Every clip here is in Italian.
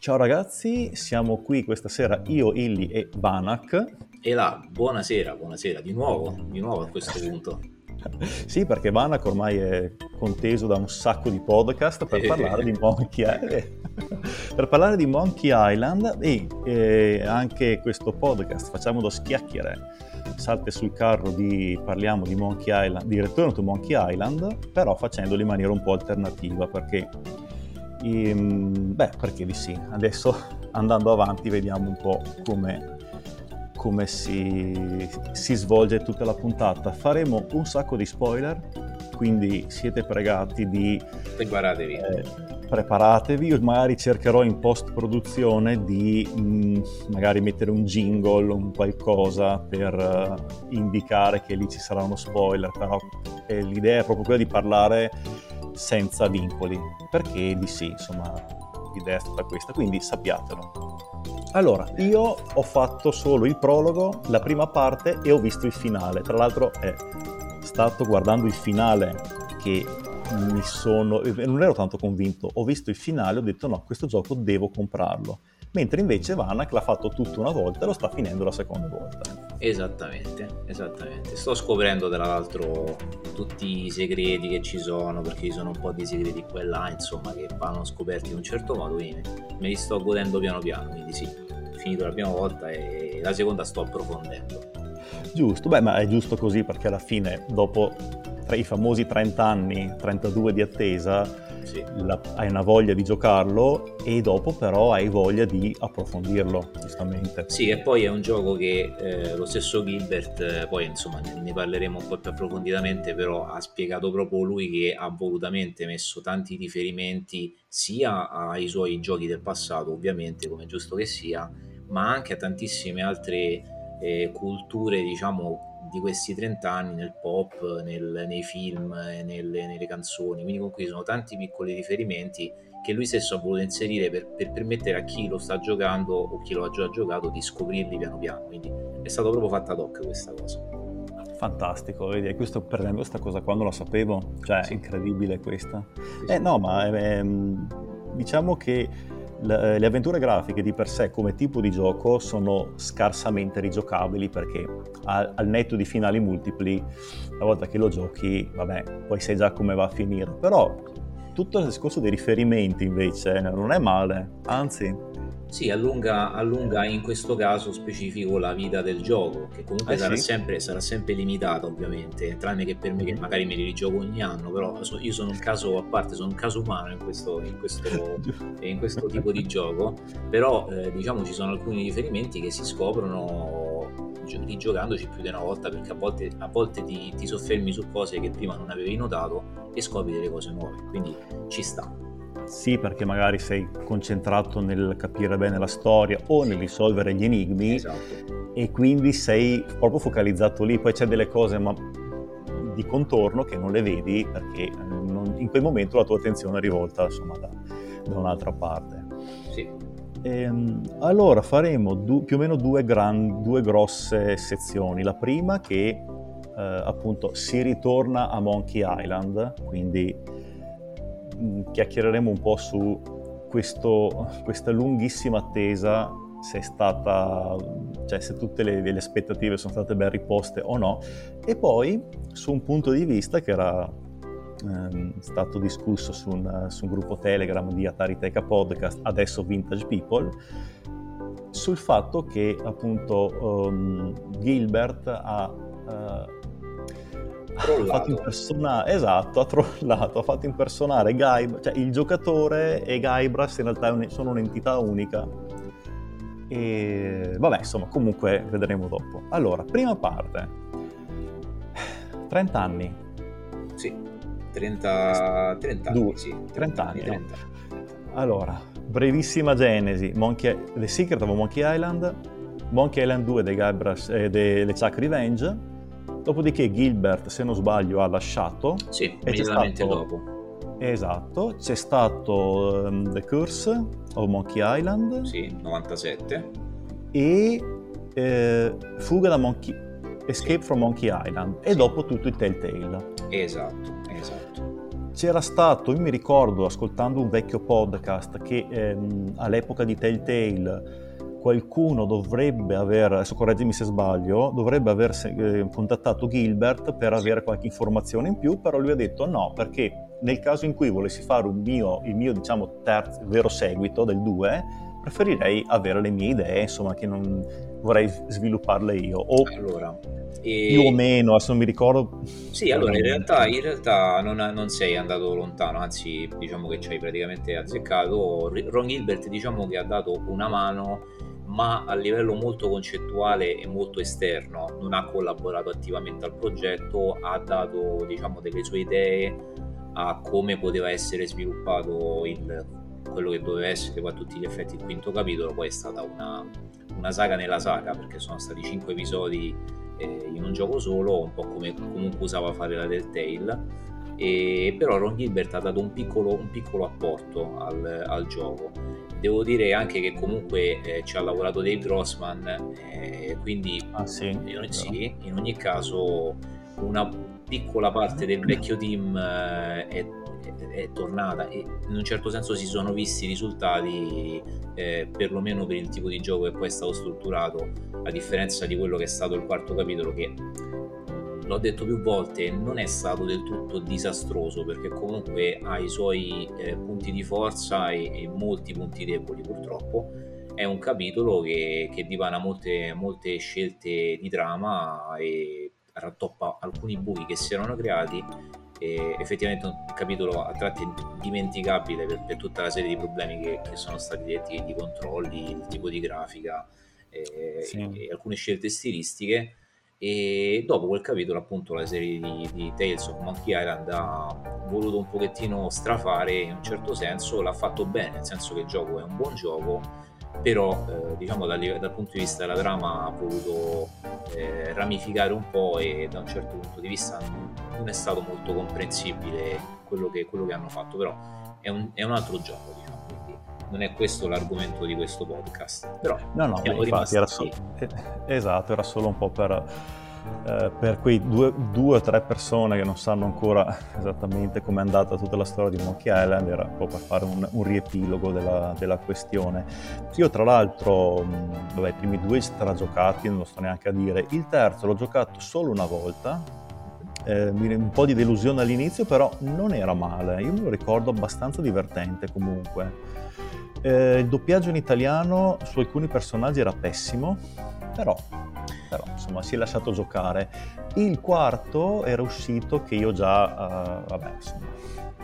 Ciao ragazzi, siamo qui questa sera io, Illy e Banak. E là, buonasera, buonasera, di nuovo, di nuovo a questo punto. sì, perché Banak ormai è conteso da un sacco di podcast per parlare di Monkey Island. per parlare di Monkey Island e eh, anche questo podcast, facciamo lo schiacchiere, salta sul carro di parliamo di Monkey Island, di Return to Monkey Island, però facendolo in maniera un po' alternativa perché e, ehm, beh, perché di sì. Adesso andando avanti vediamo un po' come, come si, si, svolge tutta la puntata. Faremo un sacco di spoiler, quindi siete pregati di... Preparatevi. Eh, preparatevi, io magari cercherò in post produzione di mh, mm, magari mettere un jingle, un qualcosa per uh, indicare che lì ci sarà uno spoiler, però eh, l'idea è proprio quella di parlare senza vincoli, perché di sì, insomma, l'idea è stata questa, quindi sappiatelo. Allora, io ho fatto solo il prologo, la prima parte e ho visto il finale. Tra l'altro è stato guardando il finale che mi sono... non ero tanto convinto, ho visto il finale ho detto no, questo gioco devo comprarlo mentre invece Vanak l'ha fatto tutto una volta e lo sta finendo la seconda volta. Esattamente, esattamente. Sto scoprendo tra l'altro tutti i segreti che ci sono, perché ci sono un po' di segreti qua e là, insomma, che vanno scoperti in un certo modo, quindi me li sto godendo piano piano, quindi sì, ho finito la prima volta e la seconda sto approfondendo. Giusto, beh, ma è giusto così perché alla fine, dopo i famosi 30 anni, 32 di attesa, sì. la, hai una voglia di giocarlo e dopo però hai voglia di approfondirlo, giustamente. Sì, e poi è un gioco che eh, lo stesso Gilbert, eh, poi insomma ne, parleremo un po' più approfonditamente, però ha spiegato proprio lui che ha volutamente messo tanti riferimenti sia ai suoi giochi del passato, ovviamente, come giusto che sia, ma anche a tantissime altre eh, culture, diciamo, di questi 30 anni nel pop, nel, nei film, nelle, nelle, canzoni, quindi con cui sono tanti piccoli riferimenti che lui stesso ha voluto inserire per, per, permettere a chi lo sta giocando o chi lo ha già giocato di scoprirli piano piano, quindi è stato proprio fatta ad hoc questa cosa. Fantastico, vedi, questo per me questa cosa quando la sapevo, cioè sì. incredibile questa. Sì, eh no, ma eh, diciamo che le avventure grafiche di per sé come tipo di gioco sono scarsamente rigiocabili perché al netto di finali multipli, una volta che lo giochi, vabbè, poi sai già come va a finire. Però tutto il discorso dei riferimenti invece non è male, anzi sì, allunga, allunga, in questo caso specifico la vita del gioco, che comunque eh sarà, sì. sempre, sarà, sempre, limitata ovviamente, tranne che per me che magari me li rigioco ogni anno, però io sono un caso a parte, sono un caso umano in questo, in questo, in questo tipo di gioco, però eh, diciamo ci sono alcuni riferimenti che si scoprono rigiocandoci più di una volta perché a volte, a volte ti, ti soffermi su cose che prima non avevi notato e scopri delle cose nuove, quindi ci sta. Sì, perché magari sei concentrato nel capire bene la storia o nel risolvere gli enigmi esatto. e quindi sei proprio focalizzato lì. Poi c'è delle cose ma di contorno che non le vedi perché non, in quel momento la tua attenzione è rivolta insomma, da, da un'altra parte. Sì. Ehm, allora faremo du, più o meno due, gran, due, grosse sezioni. La prima che eh, appunto si ritorna a Monkey Island, quindi chiacchiereremo un po' su questo, questa lunghissima attesa se è stata, cioè se tutte le, le, aspettative sono state ben riposte o no, e poi su un punto di vista che era ehm, stato discusso su un, su un, gruppo Telegram di Atari Teca Podcast, adesso Vintage People, sul fatto che appunto um, Gilbert ha uh, ha fatto impersonare, esatto, ha trollato, ha fatto impersonare Guybrush, cioè il giocatore e Guybrush in realtà sono un'entità unica. E vabbè, insomma, comunque vedremo dopo. Allora, prima parte. 30 anni. Sì, 30, 30 anni, sì. 30, 30 anni. 30. No? Allora, brevissima genesi. Monkey, The Secret of Monkey Island, Monkey Island 2 dei Guybrush e eh, delle Chuck Revenge, Dopodiché Gilbert, se non sbaglio, ha lasciato. Sì, immediatamente stato... dopo. Esatto, c'è stato um, The Curse of Monkey Island. Sì, 97. E eh, Fuga da Monkey... Escape sì. from Monkey Island. E sì. dopo tutto il Telltale. Esatto, esatto. c'era stato, io mi ricordo ascoltando un vecchio podcast che ehm, all'epoca di Telltale qualcuno dovrebbe aver, adesso correggimi se sbaglio, dovrebbe aver eh, contattato Gilbert per avere qualche informazione in più, però lui ha detto no, perché nel caso in cui volessi fare mio, il mio diciamo terzo, vero seguito del 2, preferirei avere le mie idee, insomma, che non vorrei svilupparle io. O allora, e... più o meno, adesso non mi ricordo. Sì, allora in realtà, in realtà non, non, sei andato lontano, anzi diciamo che ci hai praticamente azzeccato. Ron Gilbert diciamo che ha dato una mano ma a livello molto concettuale e molto esterno non ha collaborato attivamente al progetto, ha dato diciamo delle sue idee a come poteva essere sviluppato il, quello che doveva essere a tutti gli effetti il quinto capitolo, poi è stata una, una saga nella saga perché sono stati cinque episodi eh, in un gioco solo, un po' come comunque usava fare la Telltale. E, però Ron Gilbert ha dato un piccolo, un piccolo apporto al, al gioco Devo dire anche che comunque eh, ci ha lavorato Dave Grossman, eh, quindi ah, sì, in, sì, in, ogni caso una piccola parte del vecchio team eh, è, è, è, tornata e in un certo senso si sono visti i risultati, eh, perlomeno per il tipo di gioco che poi è stato strutturato, a differenza di quello che è stato il quarto capitolo che l'ho detto più volte, non è stato del tutto disastroso perché comunque ha i suoi eh, punti di forza e, e, molti punti deboli purtroppo. È un capitolo che, che divana molte, molte scelte di trama e rattoppa alcuni buchi che si erano creati effettivamente un capitolo a tratti dimenticabile per, per tutta la serie di problemi che, che, sono stati detti di controlli, il tipo di grafica eh, sì. e, e alcune scelte stilistiche e dopo quel capitolo appunto la serie di, di, Tales of Monkey Island ha voluto un pochettino strafare in un certo senso l'ha fatto bene nel senso che il gioco è un buon gioco però eh, diciamo dal, dal, punto di vista della trama ha voluto eh, ramificare un po' e da un certo punto di vista non è stato molto comprensibile quello che, quello che hanno fatto però è un, è un altro gioco diciamo non è questo l'argomento di questo podcast. Però no, no, infatti era solo, eh, esatto, era solo un po' per, eh, per quei due, due, o tre persone che non sanno ancora esattamente come è andata tutta la storia di Monkey Island, era un po' per fare un, un riepilogo della, della, questione. Io tra l'altro, vabbè, i primi due stragiocati, non lo sto neanche a dire, il terzo l'ho giocato solo una volta, eh, un po' di delusione all'inizio, però non era male. Io me lo ricordo abbastanza divertente comunque. Eh, il doppiaggio in italiano su alcuni personaggi era pessimo, però, però, insomma si è lasciato giocare. Il quarto era uscito che io già, uh, vabbè, insomma,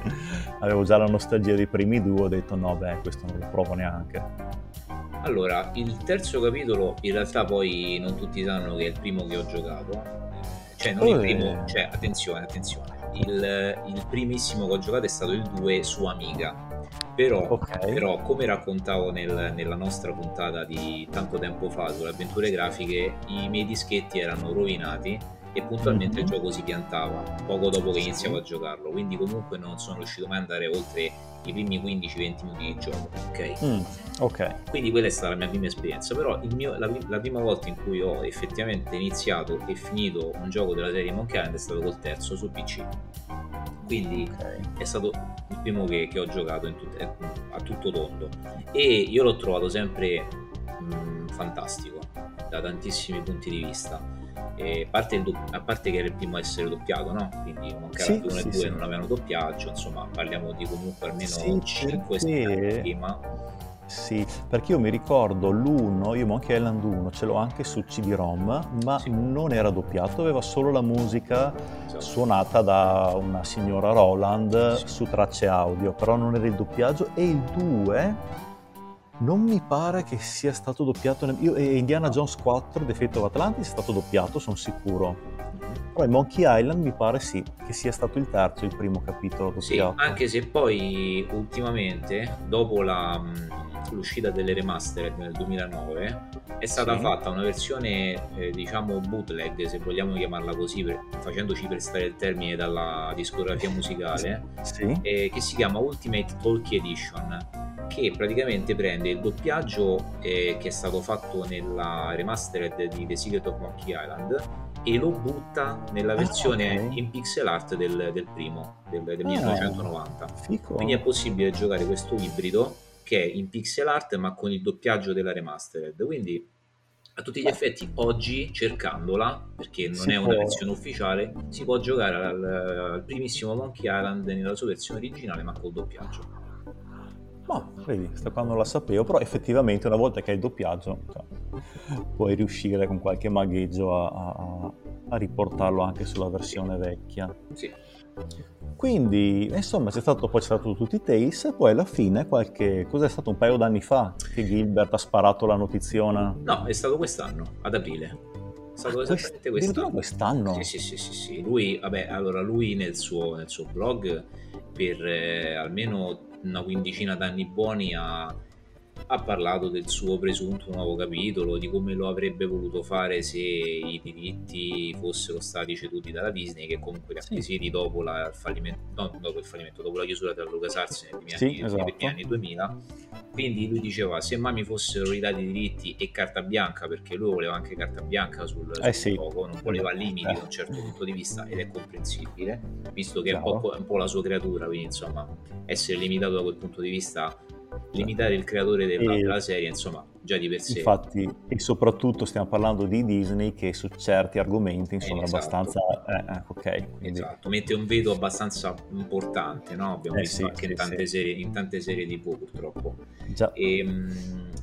avevo già la nostalgia dei primi due, ho detto no, beh, questo non lo provo neanche. Allora, il terzo capitolo in realtà poi non tutti sanno che è il primo che ho giocato, cioè non oh, il primo, cioè attenzione, attenzione, il, il primissimo che ho giocato è stato il 2 su Amiga però, okay. però, come raccontavo nel, nella nostra puntata di tanto tempo fa sulle avventure grafiche, i miei dischetti erano rovinati e puntualmente il gioco si piantava poco dopo che iniziavo a giocarlo. Quindi, comunque, non sono riuscito mai ad andare oltre i primi 15-20 minuti di gioco. Ok. Mm, ok. Quindi, quella è stata la mia prima esperienza. Però, mio, la, la, prima volta in cui ho effettivamente iniziato e finito un gioco della serie Monkey Island è stato col terzo su PC quindi okay. è stato il primo che, che ho giocato tut- eh, a tutto tondo e io l'ho trovato sempre mh, mm, fantastico da tantissimi punti di vista a parte, do- a, parte che era il primo a essere doppiato no? quindi Monkey sì, 1 sì, e 2 sì. non avevano doppiaggio insomma parliamo di comunque almeno sì, 5 perché... prima sì, perché io mi ricordo l'1, io Monkey Island 1 ce l'ho anche su CD-ROM, ma sì. non era doppiato, aveva solo la musica esatto. suonata da una signora Roland sì. su tracce audio, però non era il doppiaggio e il 2 non mi pare che sia stato doppiato, nel... io, Indiana Jones 4, The Fate of Atlantis è stato doppiato, sono sicuro. Però in Monkey Island mi pare sì, che sia stato il terzo, il primo capitolo doppiato. Sì, anche se poi ultimamente, dopo la l'uscita delle remastered nel 2009 è stata sì. fatta una versione eh, diciamo bootleg se vogliamo chiamarla così per, facendoci prestare il termine dalla discografia musicale sì. eh, che si chiama Ultimate Talkie Edition che praticamente prende il doppiaggio eh, che è stato fatto nella remastered di The Secret of Monkey Island e lo butta nella ah, versione ah, okay. in pixel art del, del primo, del, del ah, 1990. Fico. Quindi è possibile giocare questo ibrido che è in pixel art ma con il doppiaggio della remastered. Quindi a tutti gli effetti oggi cercandola perché non si è una può... versione ufficiale si può giocare al, al, primissimo Monkey Island nella sua versione originale ma col doppiaggio ma vedi, sta qua non la sapevo però effettivamente una volta che hai il doppiaggio cioè, puoi riuscire con qualche magheggio a, a, a riportarlo anche sulla versione vecchia sì quindi, insomma, c'è stato, poi c'è stato tutti i Tales poi alla fine, qualche, cos'è stato un paio d'anni fa che Gilbert ha sparato la notiziona? No, è stato quest'anno, ad aprile. È stato ah, esattamente quest'anno. quest'anno? Sì, sì, sì, sì, sì. Lui, vabbè, allora lui nel suo, nel suo blog per eh, almeno una quindicina d'anni buoni ha ha parlato del suo presunto nuovo capitolo, di come lo avrebbe voluto fare se i diritti fossero stati ceduti dalla Disney, che comunque li ha acquisiti sì. dopo, la, il fallimento, no, dopo dopo la chiusura della LucasArts primi, sì, anni, esatto. anni 2000. Quindi lui diceva, se mai mi fossero ridati i diritti e carta bianca, perché lui voleva anche carta bianca sul, sul eh sì. gioco, non voleva limiti eh. da un certo punto di vista, ed è comprensibile, visto che è un, po', è un po' la sua creatura, quindi insomma essere limitato da quel punto di vista limitare il creatore della, e, della, serie, insomma, già di per sé. Infatti, e soprattutto stiamo parlando di Disney che su certi argomenti, insomma, esatto. abbastanza... Eh, eh, ok. Quindi... Esatto, mette un veto abbastanza importante, no? Abbiamo eh, visto sì, anche sì, in, tante sì. serie, in tante serie TV, purtroppo. Già. E, ehm,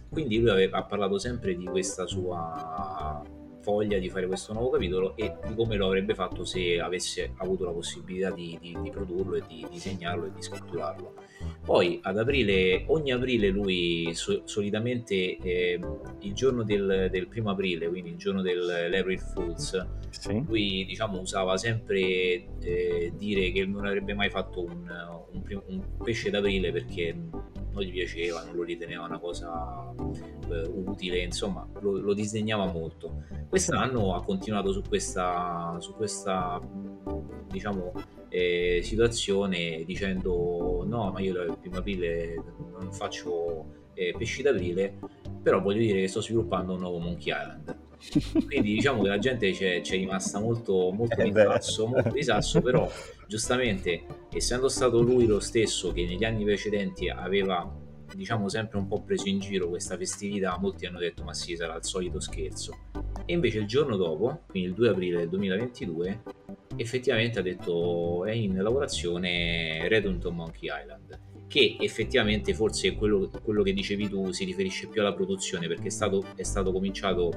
quindi lui aveva, ha parlato sempre di questa sua voglia di fare questo nuovo capitolo e di come lo avrebbe fatto se avesse avuto la possibilità di, di, di produrlo e di disegnarlo e di scritturarlo. Poi ad aprile, ogni aprile lui so, solitamente eh, il giorno del, del, primo aprile, quindi il giorno dell'April Fools, sì. lui diciamo usava sempre eh, dire che non avrebbe mai fatto un, un, un pesce d'aprile perché non gli piaceva, non lo riteneva una cosa eh, utile, insomma lo, lo, disdegnava molto. Quest'anno ha continuato su questa, su questa diciamo, eh, situazione dicendo no, ma io il primo aprile non faccio eh, pesci d'aprile, però voglio dire che sto sviluppando un nuovo Monkey Island. Quindi diciamo che la gente c'è, c'è rimasta molto, molto eh, di sasso, molto di sasso, però giustamente essendo stato lui lo stesso che negli anni precedenti aveva diciamo sempre un po' preso in giro questa festività, molti hanno detto ma sì sarà il solito scherzo e invece il giorno dopo, quindi il 2 aprile del 2022 effettivamente ha detto è in lavorazione to Monkey Island che effettivamente forse quello, quello, che dicevi tu si riferisce più alla produzione perché è stato, è stato cominciato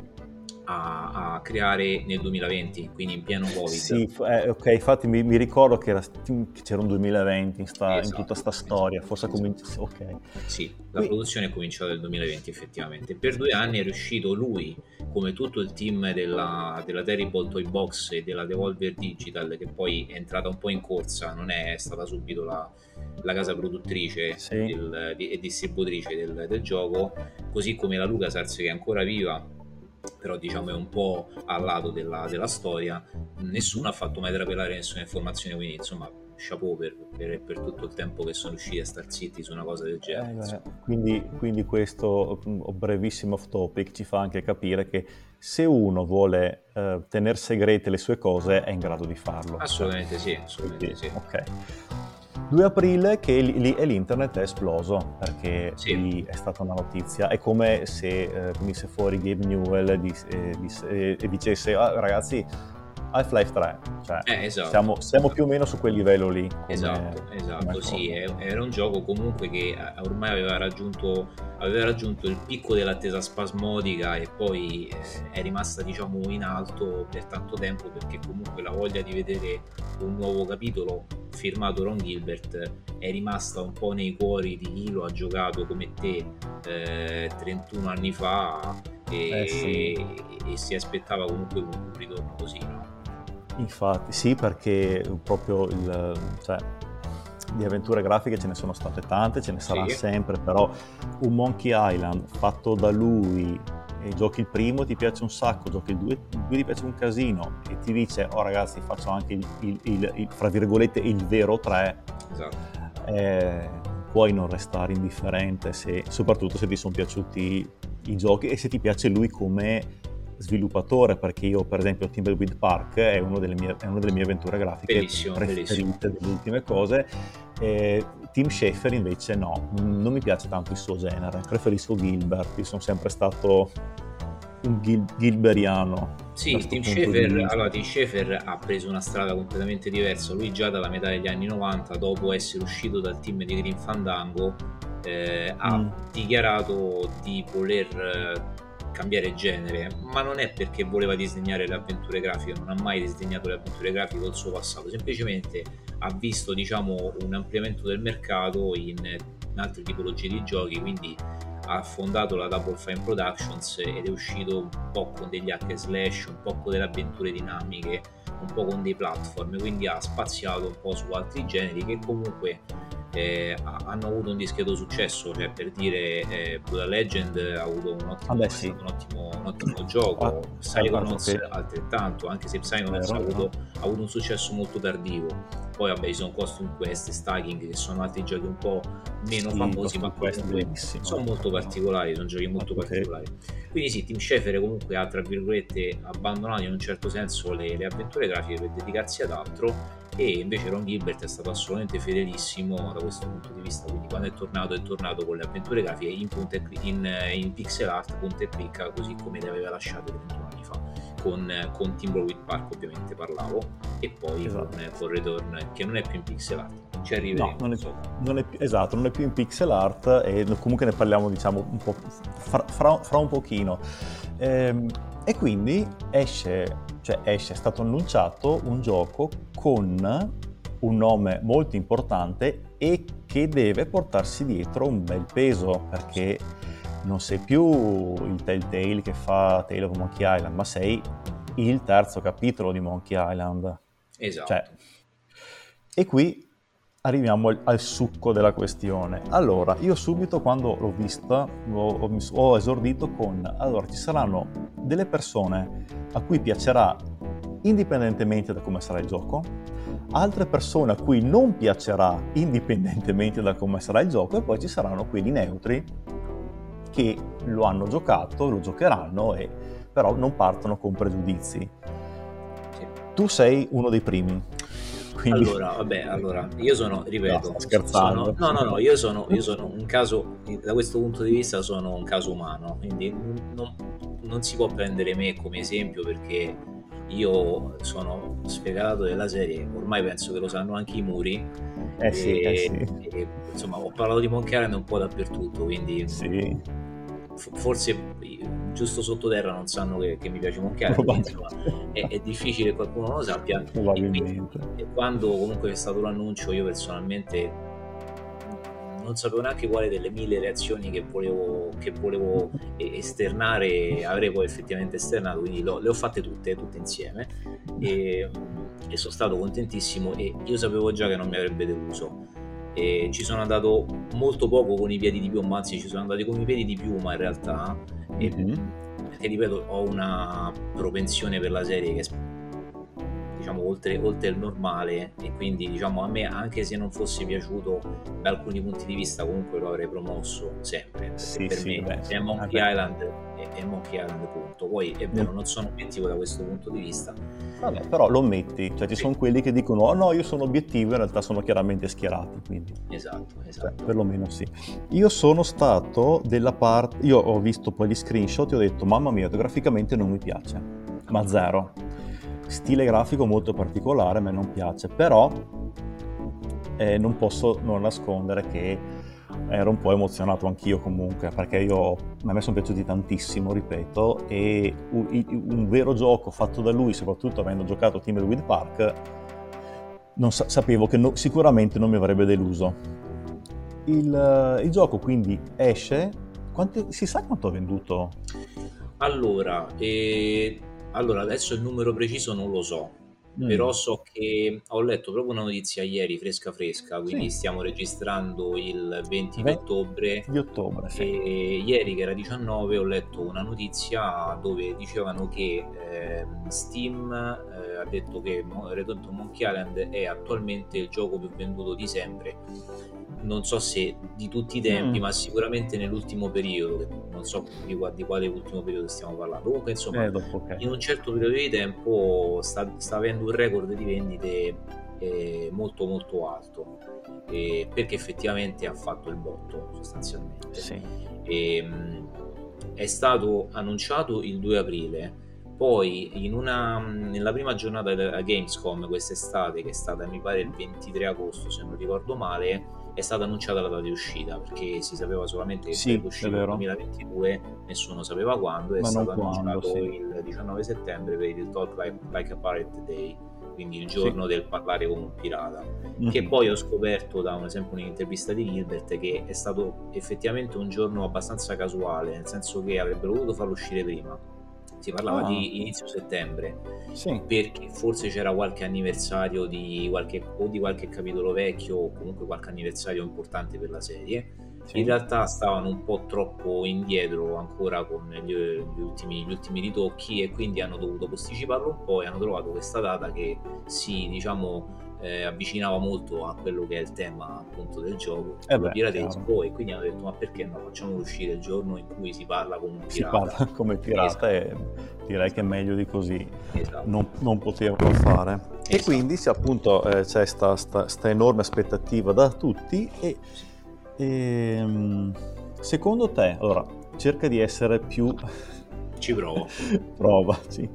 a, a, creare nel 2020, quindi in pieno Covid. Sì, eh, ok, infatti mi, mi ricordo che, era, che, c'era un 2020 in, sta, esatto, in tutta questa storia, forse esatto. cominci... ok. Sì, la Qui... produzione è cominciata nel 2020 effettivamente. Per due anni è riuscito lui, come tutto il team della, della Terrible Toy Box e della Devolver Digital, che poi è entrata un po' in corsa, non è stata subito la, la casa produttrice sì. del, e distributrice del, del, gioco, così come la LucasArts che è ancora viva però diciamo è un po' al lato della, della storia, nessuno ha fatto mai trapelare nessuna informazione, quindi insomma chapeau per, per, per, tutto il tempo che sono riusciti a star zitti su una cosa del genere. Eh, quindi, quindi, questo mm, brevissimo off topic ci fa anche capire che se uno vuole eh, tenere segrete le sue cose è in grado di farlo. Assolutamente sì, assolutamente quindi, sì. Ok. 2 aprile che lì e l'internet è esploso perché sì. lì è stata una notizia. È come se eh, venisse fuori Gabe Newell e, dis, e, dis, e dicesse ah, ragazzi Half-Life 3, cioè, eh, esatto. siamo, siamo, più o meno su quel livello lì. Come, esatto, esatto, sì, era un gioco comunque che eh, ormai aveva raggiunto, aveva raggiunto il picco dell'attesa spasmodica e poi eh, è rimasta diciamo in alto per tanto tempo perché comunque la voglia di vedere un nuovo capitolo firmato Ron Gilbert è rimasta un po' nei cuori di chi lo ha giocato come te eh, 31 anni fa e, eh sì. e, si aspettava comunque un ritorno così, no? Infatti, sì, perché proprio il, cioè, di avventure grafiche ce ne sono state tante, ce ne saranno sì. sempre, però un Monkey Island fatto da lui e giochi il primo ti piace un sacco, giochi il 2, il 2 ti piace un casino e ti dice oh ragazzi faccio anche il, il, il, il fra virgolette il vero 3 esatto. eh, puoi non restare indifferente se, soprattutto se ti sono piaciuti i giochi e se ti piace lui come sviluppatore, perché io per esempio Thimbleweed Park è, uno mie, è una delle mie avventure grafiche bellissimo, preferite bellissimo. delle ultime cose. Eh, Tim Schafer invece no, non mi piace tanto il suo genere, preferisco Gilbert, io sono sempre stato un Gil- Gilberiano. Sì, Tim Schafer, allora, Tim Schafer ha preso una strada completamente diversa, lui già dalla metà degli anni 90, dopo essere uscito dal team di Green Fandango, eh, ha mm. dichiarato di voler eh, cambiare genere, ma non è perché voleva disegnare le avventure grafiche, non ha mai disegnato le avventure grafiche col suo passato, semplicemente ha visto diciamo, un ampliamento del mercato in, in altre tipologie di giochi, quindi ha fondato la Double Fine Productions ed è uscito un po' con degli hack slash, un po' con delle avventure dinamiche, un po' con dei platform, quindi ha spaziato un po' su altri generi che comunque eh, hanno avuto un discreto successo, cioè per dire eh, Buddha Legend ha avuto un ottimo, Vabbè, sì. un ottimo, un ottimo gioco, ah, Psychonauts che... altrettanto, anche se Psychonauts ha avuto, ha avuto un successo molto tardivo. Poi vabbè ci sono Costume Quest Stacking che sono altri giochi un po' meno sì, famosi ma comunque sono molto particolari, sono giochi molto okay. particolari. Quindi sì, Tim Schafer comunque ha tra virgolette abbandonato in un certo senso le, le avventure grafiche per dedicarsi ad altro e invece Ron Gilbert è stato assolutamente fedelissimo da questo punto di vista. Quindi quando è tornato è tornato con le avventure grafiche in, punta in, in pixel art punta e clicca così come le aveva lasciate 21 anni fa. Con, con Timberwolf Park ovviamente parlavo. E poi esatto. con, con, Return che non è più in pixel art. Ci arriveremo no, non è, non è esatto non è più in pixel art e comunque ne parliamo diciamo un po' fra, fra, fra un pochino. Ehm, e quindi esce cioè esce, è stato annunciato un gioco con un nome molto importante e che deve portarsi dietro un bel peso perché non sei più il Telltale che fa Tale of Monkey Island, ma sei il terzo capitolo di Monkey Island. Esatto. Cioè, e qui arriviamo al, al, succo della questione. Allora, io subito quando l'ho vista ho, ho, ho esordito con, allora ci saranno delle persone a cui piacerà indipendentemente da come sarà il gioco, altre persone a cui non piacerà indipendentemente da come sarà il gioco e poi ci saranno quelli neutri che lo hanno giocato, lo giocheranno e però non partono con pregiudizi. Tu sei uno dei primi. Quindi... Allora, vabbè, allora, io sono, ripeto, no, scherzando. Sono, no, no, no, io sono, io sono un caso, da questo punto di vista sono un caso umano, quindi non, non si può prendere me come esempio perché io sono sfegato della serie, ormai penso che lo sanno anche i muri. Eh sì, e, eh sì. E, insomma, ho parlato di Monkey Island un po' dappertutto, quindi sì. forse giusto sottoterra non sanno che, che mi piace Island, insomma, è, è, difficile che qualcuno lo sappia. Probabilmente. E, e quando comunque è stato l'annuncio, io personalmente non sapevo neanche quale delle mille reazioni che volevo, che volevo esternare avrei poi effettivamente esternato, quindi lo, le ho fatte tutte, tutte insieme e, e, sono stato contentissimo e io sapevo già che non mi avrebbe deluso. E ci sono andato molto poco con i piedi di piuma, anzi ci sono andati con i piedi di piuma in realtà, e, mm-hmm. perché ripeto ho una propensione per la serie che diciamo oltre, oltre, il normale. E quindi diciamo a me anche se non fosse piaciuto da alcuni punti di vista comunque lo avrei promosso sempre sì, per sì, me beh, è Monkey vabbè. Island è, è, Monkey Island punto. Poi è vero non sono obiettivo da questo punto di vista. Vabbè però lo metti cioè ci sì. sono quelli che dicono oh no io sono obiettivo in realtà sono chiaramente schierati quindi. Esatto cioè, esatto. cioè, perlomeno sì. Io sono stato della parte io ho visto poi gli screenshot e ho detto mamma mia graficamente non mi piace ma zero stile grafico molto particolare, a me non piace, però eh, non posso non nascondere che ero un po' emozionato anch'io comunque, perché io, a me sono piaciuti tantissimo, ripeto, e un, un vero gioco fatto da lui, soprattutto avendo giocato Timberweed Park, non sa- sapevo che no, sicuramente non mi avrebbe deluso. Il, il gioco quindi esce, quanti, si sa quanto ha venduto? Allora, eh, allora, adesso il numero preciso non lo so, mm. però so che ho letto proprio una notizia ieri, fresca fresca, quindi sì. stiamo registrando il 20 di ottobre. Di ottobre, sì. E ieri, che era 19, ho letto una notizia dove dicevano che eh, Steam eh, ha detto che Return to Monkey Island è attualmente il gioco più venduto di sempre non so se di tutti i tempi, mm. ma sicuramente nell'ultimo periodo, non so di, di, quale ultimo periodo stiamo parlando. Comunque, insomma, eh, dopo, okay. in un certo periodo di tempo sta, sta avendo un record di vendite eh, molto molto alto eh, perché effettivamente ha fatto il botto sostanzialmente. Sì. E, ehm, è stato annunciato il 2 aprile poi una, nella prima giornata della Gamescom quest'estate, che è stata mi pare il 23 agosto se non ricordo male, è stata annunciata la data di uscita perché si sapeva solamente che sì, sarebbe uscito nel 2022, nessuno sapeva quando, è Ma stato annunciato quando, sì. il 19 settembre per il Talk Like, like a Pirate Day quindi il giorno sì. del parlare come un pirata, mm-hmm. che poi ho scoperto da un esempio un'intervista di Gilbert che è stato effettivamente un giorno abbastanza casuale, nel senso che avrebbero voluto farlo uscire prima si parlava ah. di inizio settembre sì. perché forse c'era qualche anniversario di qualche, o di qualche capitolo vecchio o comunque qualche anniversario importante per la serie sì. in realtà stavano un po' troppo indietro ancora con gli, gli, ultimi, gli, ultimi, ritocchi e quindi hanno dovuto posticiparlo un po' e hanno trovato questa data che si diciamo eh, avvicinava molto a quello che è il tema appunto del gioco, eh beh, piratesco, e quindi hanno detto ma perché no, facciamo uscire il giorno in cui si parla come un pirata. Si parla come pirata esatto. e direi che è meglio di così, esatto. non, non potevano fare. Esatto. E quindi se appunto eh, c'è questa enorme aspettativa da tutti e, e ehm, secondo te, allora, cerca di essere più... Ci provo. Provaci.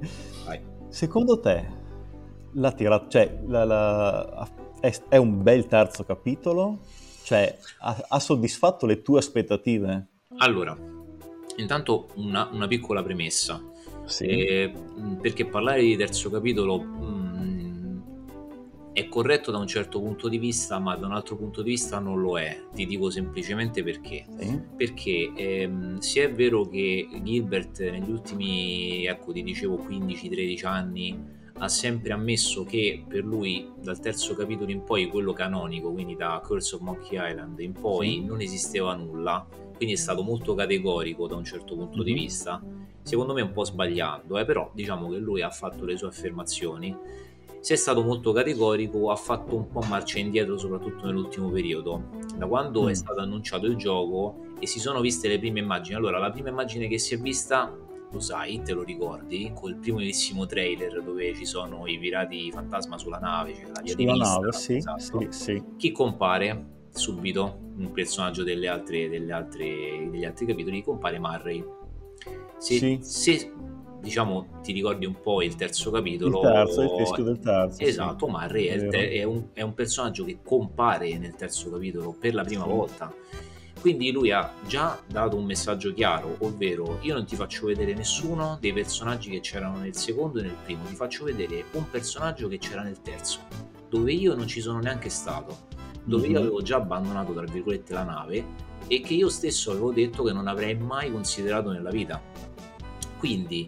Vai. Secondo te la tira, cioè, la, la, è, è, un bel terzo capitolo? Cioè, ha, ha soddisfatto le tue aspettative? Allora, intanto una, una piccola premessa. Sì. Eh, perché parlare di terzo capitolo mh, è corretto da un certo punto di vista, ma da un altro punto di vista non lo è. Ti dico semplicemente perché. Sì. Perché ehm, se è vero che Gilbert negli ultimi, ecco, ti dicevo 15-13 anni ha sempre ammesso che per lui dal terzo capitolo in poi, quello canonico, quindi da Curse of Monkey Island in poi, non esisteva nulla, quindi è stato molto categorico da un certo punto mm-hmm. di mhm. vista, secondo me un po' sbagliando, eh, però diciamo che lui ha fatto le sue affermazioni, se è stato molto categorico ha fatto un po' marcia indietro soprattutto nell'ultimo periodo, da quando mm. è stato annunciato il gioco e si sono viste le prime immagini, allora la prima immagine che si è vista lo sai, te lo ricordi, col primissimo trailer dove ci sono i pirati fantasma sulla nave, cioè la via sulla di vista, nave, sì, esatto. sì, sì. Chi compare? Subito un personaggio delle altre, delle altre, degli altri capitoli, compare Murray. Se, sì. se diciamo ti ricordi un po' il terzo capitolo il terzo, il teschio del terzo esatto, sì. Murray è, te- è, un, è, un, personaggio che compare nel terzo capitolo per la prima sì. volta quindi lui ha già dato un messaggio chiaro, ovvero io non ti faccio vedere nessuno dei personaggi che c'erano nel secondo e nel primo, ti faccio vedere un personaggio che c'era nel terzo, dove io non ci sono neanche stato, dove mm-hmm. io mhm. avevo già abbandonato, tra virgolette, la nave e che io stesso avevo detto che non avrei mai considerato nella vita. Quindi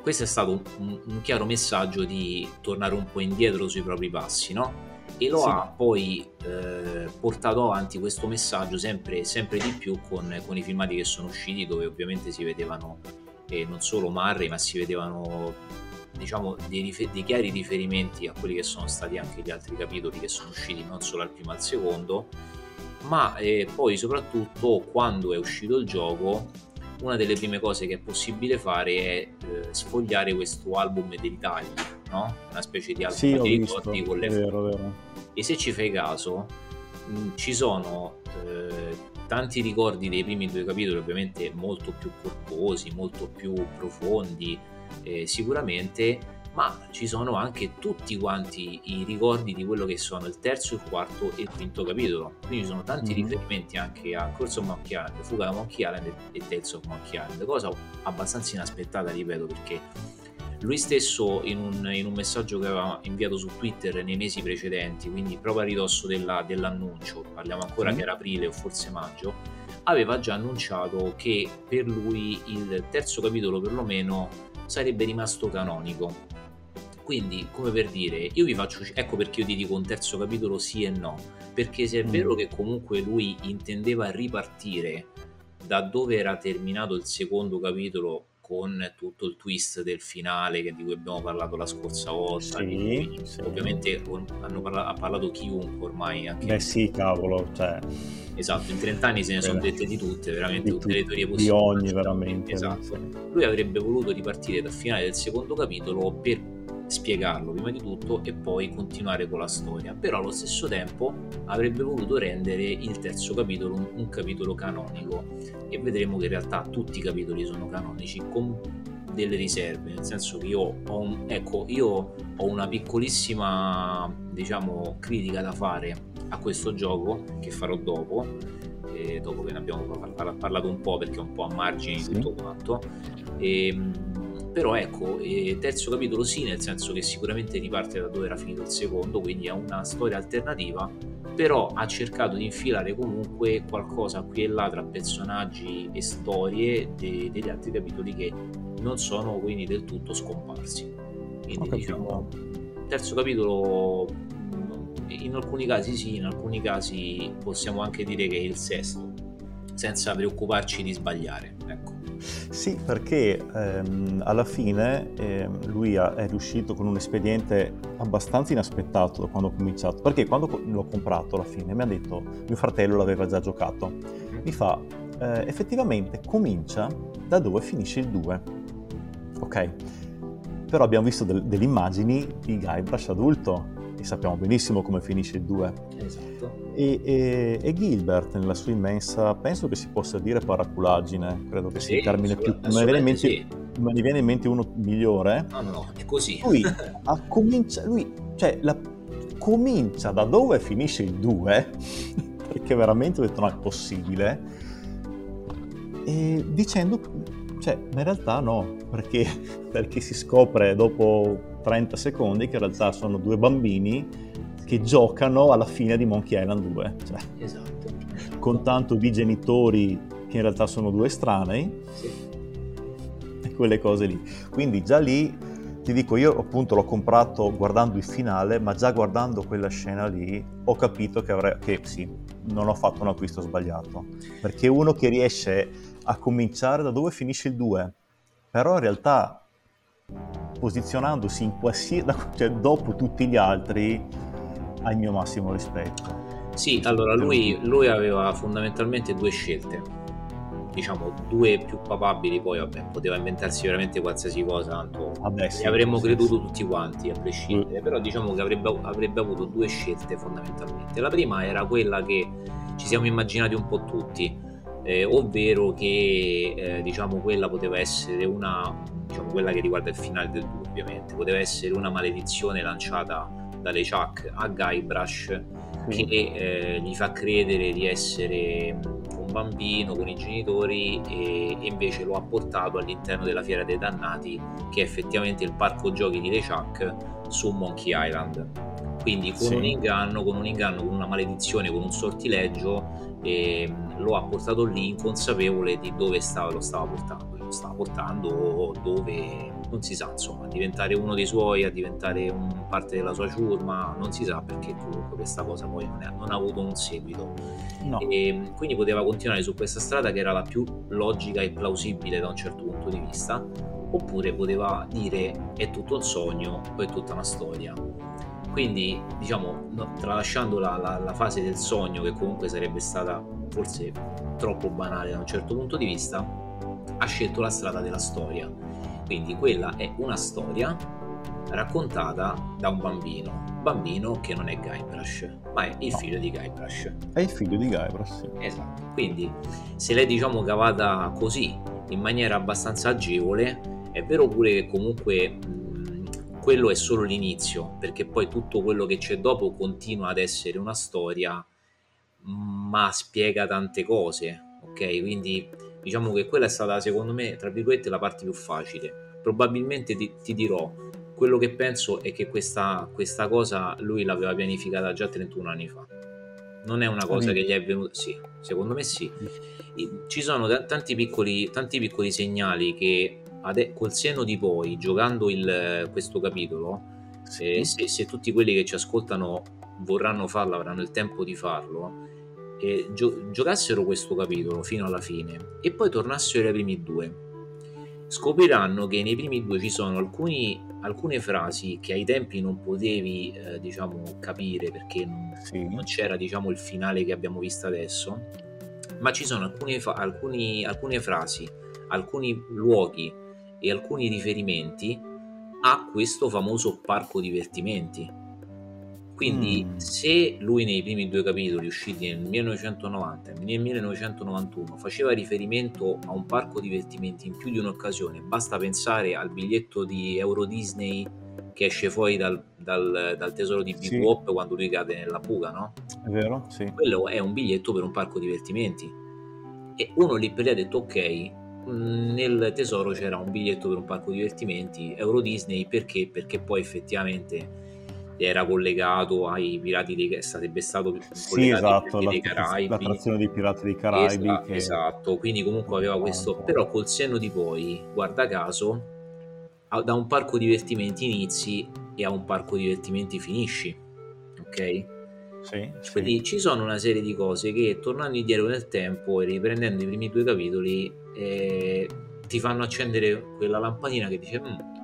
questo è stato un, un chiaro messaggio di tornare un po' indietro sui propri passi, no? E lo sì. ha poi eh, portato avanti questo messaggio sempre, sempre di più con, con, i filmati che sono usciti dove ovviamente si vedevano eh, non solo Marri ma si vedevano diciamo dei, rifer- dei, chiari riferimenti a quelli che sono stati anche gli altri capitoli che sono usciti non solo al primo e al secondo ma eh, poi soprattutto quando è uscito il gioco una delle prime cose che è possibile fare è eh, sfogliare questo album dei ritagli no? una specie di album sì, di ricordi con le vero, vero. E se ci fai caso mh, ci sono eh, tanti ricordi dei primi due capitoli ovviamente molto più corposi molto più profondi eh, sicuramente ma ci sono anche tutti quanti i ricordi di quello che sono il terzo, il quarto e il quinto capitolo. Quindi ci sono tanti mm-hmm. riferimenti anche a Corso Monkey Island, Fuga da Monkey Island e Tales of Monkey Island, cosa abbastanza inaspettata, ripeto, perché lui stesso in un, in un, messaggio che aveva inviato su Twitter nei mesi precedenti, quindi proprio a ridosso della, dell'annuncio, parliamo ancora mm. che era aprile o forse maggio, aveva già annunciato che per lui il terzo capitolo perlomeno sarebbe rimasto canonico. Quindi, come per dire, io vi faccio. Ecco perché io ti dico un terzo capitolo sì e no. Perché se è mm. vero che comunque lui intendeva ripartire da dove era terminato il secondo capitolo con tutto il twist del finale di cui abbiamo parlato la scorsa volta. Sì, sì. Ovviamente hanno parlato, ha parlato chiunque ormai. Anche Beh sì, cavolo, cioè... Esatto, in 30 anni se ne sono dette di tutte, veramente di tutte le teorie possibili. Di ogni, veramente. Esatto. Lui avrebbe voluto ripartire dal finale del secondo capitolo per spiegarlo prima di tutto e poi continuare con la storia. Però allo stesso tempo avrebbe voluto rendere il terzo capitolo un, un capitolo canonico e vedremo che in realtà tutti i capitoli sono canonici con delle riserve, nel senso che io ho, un, ecco, io ho una piccolissima diciamo, critica da fare a questo gioco che farò dopo, eh, dopo che ne abbiamo parlato un po' perché è un po' a margine di sì. tutto quanto. E, ehm, però ecco, eh, terzo capitolo sì, nel senso che sicuramente riparte da dove era finito il secondo, quindi è una storia alternativa, però ha cercato di infilare comunque qualcosa qui e là tra personaggi e storie de- degli altri capitoli che non sono quindi del tutto scomparsi. Quindi diciamo, terzo capitolo in alcuni casi sì, in alcuni casi possiamo anche dire che è il sesto, senza preoccuparci di sbagliare. Ecco. Sì, perché ehm, alla fine ehm, lui ha, è riuscito con un espediente abbastanza inaspettato da quando ho cominciato. Perché quando l'ho comprato alla fine mi ha detto, mio fratello l'aveva già giocato, mi fa, eh, effettivamente comincia da dove finisce il 2. Ok? Però abbiamo visto del, delle immagini di Guybrush adulto e sappiamo benissimo come finisce il 2. Esatto. E, e, e, Gilbert, nella sua immensa, penso che si possa dire paraculaggine, credo che sia il termine più... Viene in mente, sì. me ne viene in mente uno migliore. No, no, no, è così. Lui, comincia, lui cioè, la, comincia da dove finisce il 2, perché veramente ho detto no, è possibile, e dicendo, cioè, ma in realtà no, perché, perché si scopre dopo 30 secondi che in realtà sono due bambini che giocano alla fine di Monkey Island 2. Cioè, esatto. Con tanto di genitori che in realtà sono due estranei. Sì. E quelle cose lì. Quindi già lì ti dico, io appunto l'ho comprato guardando il finale, ma già guardando quella scena lì ho capito che, avrei, che sì, non ho fatto un acquisto sbagliato. Perché uno che riesce a cominciare da dove finisce il 2, però in realtà posizionandosi in qualsiasi, cioè dopo tutti gli altri, ha il mio massimo rispetto. Sì, allora lui, lui aveva fondamentalmente due scelte, diciamo due più papabili, poi vabbè, poteva inventarsi veramente qualsiasi cosa, tanto vabbè, sì, avremmo sì, creduto sì. tutti quanti a prescindere, mm. però diciamo che avrebbe, avrebbe avuto due scelte fondamentalmente. La prima era quella che ci siamo immaginati un po' tutti, eh, ovvero che eh, diciamo quella poteva essere una, diciamo quella che riguarda il finale del 2 ovviamente, poteva essere una maledizione lanciata dalle Chuck a Guybrush che eh, gli fa credere di essere un bambino con i genitori e, e, invece lo ha portato all'interno della Fiera dei Dannati che è effettivamente il parco giochi di LeChuck su Monkey Island. Quindi con sì. un inganno, con un inganno, con una maledizione, con un sortileggio eh, lo ha portato lì inconsapevole di dove stava, lo stava portando stava portando dove non si sa, insomma, a diventare uno dei suoi, a diventare un parte della sua ciurma, non si sa perché comunque questa cosa poi non, è, non ha avuto un seguito. No. E quindi poteva continuare su questa strada che era la più logica e plausibile da un certo punto di vista, oppure poteva dire è tutto un sogno o è tutta una storia. Quindi, diciamo, tralasciando la, la, la fase del sogno, che comunque sarebbe stata forse troppo banale da un certo punto di vista, ha scelto la strada della storia quindi quella è una storia raccontata da un bambino, bambino che non è Guybrush, ma è il no. figlio di Guybrush. È il figlio di Guybrush, sì. Esatto. Quindi se l'è diciamo cavata così, in maniera abbastanza agevole, è vero pure che comunque mh, quello è solo l'inizio, perché poi tutto quello che c'è dopo continua ad essere una storia, ma spiega tante cose, ok? Quindi Diciamo che quella è stata, secondo me, tra virgolette, la parte più facile. Probabilmente ti, ti dirò, quello che penso è che questa, questa, cosa lui l'aveva pianificata già 31 anni fa. Non è una cosa che gli è venuta... Sì, secondo me sì. Ci sono tanti piccoli, tanti piccoli segnali che ade- col senno di poi, giocando il, questo capitolo, sì. se, se tutti quelli che ci ascoltano vorranno farlo, avranno il tempo di farlo, eh, gio- giocassero questo capitolo fino alla fine e poi tornassero ai primi due scopriranno che nei primi due ci sono alcuni, alcune frasi che ai tempi non potevi eh, diciamo capire perché non, sì. non, c'era diciamo il finale che abbiamo visto adesso ma ci sono alcune, alcuni, alcune frasi alcuni luoghi e alcuni riferimenti a questo famoso parco divertimenti quindi mm. se lui nei primi due capitoli usciti nel 1990 e nel 1991 faceva riferimento a un parco divertimenti in più di un'occasione, basta pensare al biglietto di Euro Disney che esce fuori dal, dal, dal tesoro di Big sì. Wop quando lui cade nella buca, no? È vero, sì. Quello è un biglietto per un parco divertimenti. E uno lì per lì ha detto ok, nel tesoro c'era un biglietto per un parco divertimenti Euro Disney perché? Perché poi effettivamente era collegato ai Pirati dei Caraibi, sarebbe stato sì, esatto, dei Caraibi. l'attrazione dei Pirati dei Caraibi. Esatto, che... esatto, quindi comunque aveva questo, però col senno di poi, guarda caso, da un parco divertimenti inizi e a un parco divertimenti finisci, ok? Sì, Quindi ci sono una serie di cose che tornando indietro nel tempo e riprendendo i primi due capitoli eh, ti fanno accendere quella lampadina che dice mm,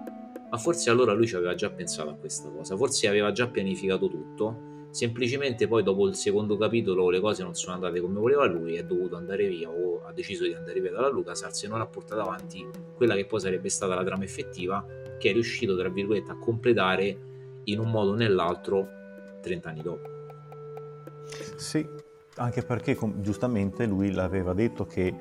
ma forse allora lui ci aveva già pensato a questa cosa, forse aveva già pianificato tutto, semplicemente poi dopo il secondo capitolo le cose non sono andate come voleva lui, è dovuto andare via o ha deciso di andare via dalla LucasArts e non ha portato avanti quella che poi sarebbe stata la trama effettiva che è riuscito tra virgolette a completare in un modo o nell'altro 30 anni dopo. Sì, anche perché giustamente lui l'aveva detto che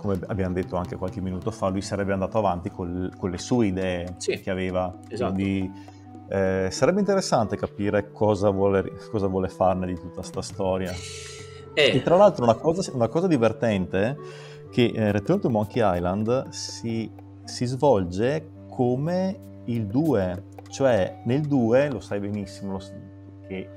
come abbiamo detto anche qualche minuto fa, lui sarebbe andato avanti col, con le sue idee sì, che aveva. Esatto. Quindi eh, sarebbe interessante capire cosa vuole, cosa vuole farne di tutta questa storia. Eh. E tra l'altro una cosa, una cosa divertente è che eh, Return to Monkey Island si, si svolge come il 2, cioè nel 2, lo sai benissimo, lo, che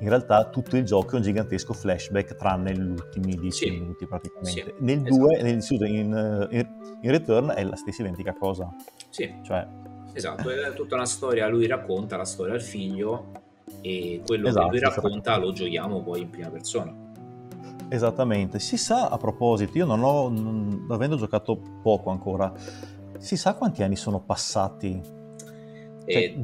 in realtà tutto il gioco è un gigantesco flashback tranne gli ultimi 10 sì. minuti praticamente. Sì, nel 2, esatto. nel, in, in, in, Return è la stessa identica cosa. Sì. Cioè... Esatto, è tutta una storia, lui racconta la storia al figlio e quello esatto, che lui racconta lo giochiamo poi in prima persona. Esattamente, si sa a proposito, io non ho, non, avendo giocato poco ancora, si sa quanti anni sono passati? Cioè,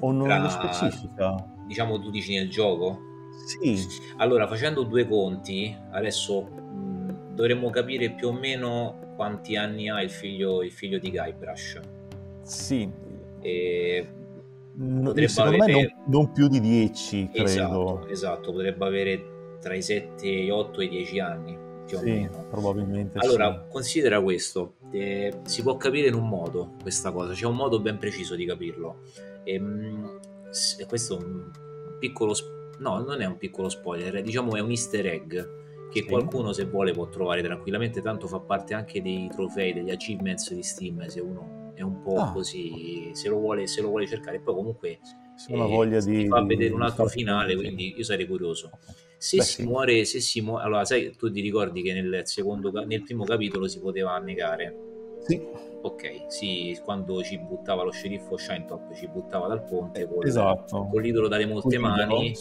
o non tra... lo specifica? Diciamo tu dici nel gioco? Sì. Allora, facendo due conti, adesso mh, dovremmo capire più o meno quanti anni ha il figlio, il figlio di Guybrush. Sì. E no, secondo avere... me non, non, più di 10, credo. Esatto, esatto, potrebbe avere tra i 7, gli 8 e i 10 anni. Più sì, o meno. probabilmente. Allora, sì. considera questo: eh, si può capire in un modo questa cosa, c'è un modo ben preciso di capirlo. E, mh, questo è un piccolo no non è un piccolo spoiler diciamo è un easter egg che sì. qualcuno se vuole può trovare tranquillamente tanto fa parte anche dei trofei degli achievements di Steam se uno è un po' ah. così se lo vuole se lo vuole cercare poi comunque eh, voglia di fa vedere un altro finale quindi io sarei curioso se Beh, si sì. muore se si muore allora sai tu ti ricordi che nel secondo nel primo capitolo si poteva annegare sì ok, sì, quando ci buttava lo sceriffo Shinetop, ci buttava dal ponte con, esatto. con l'idolo dalle molte mani,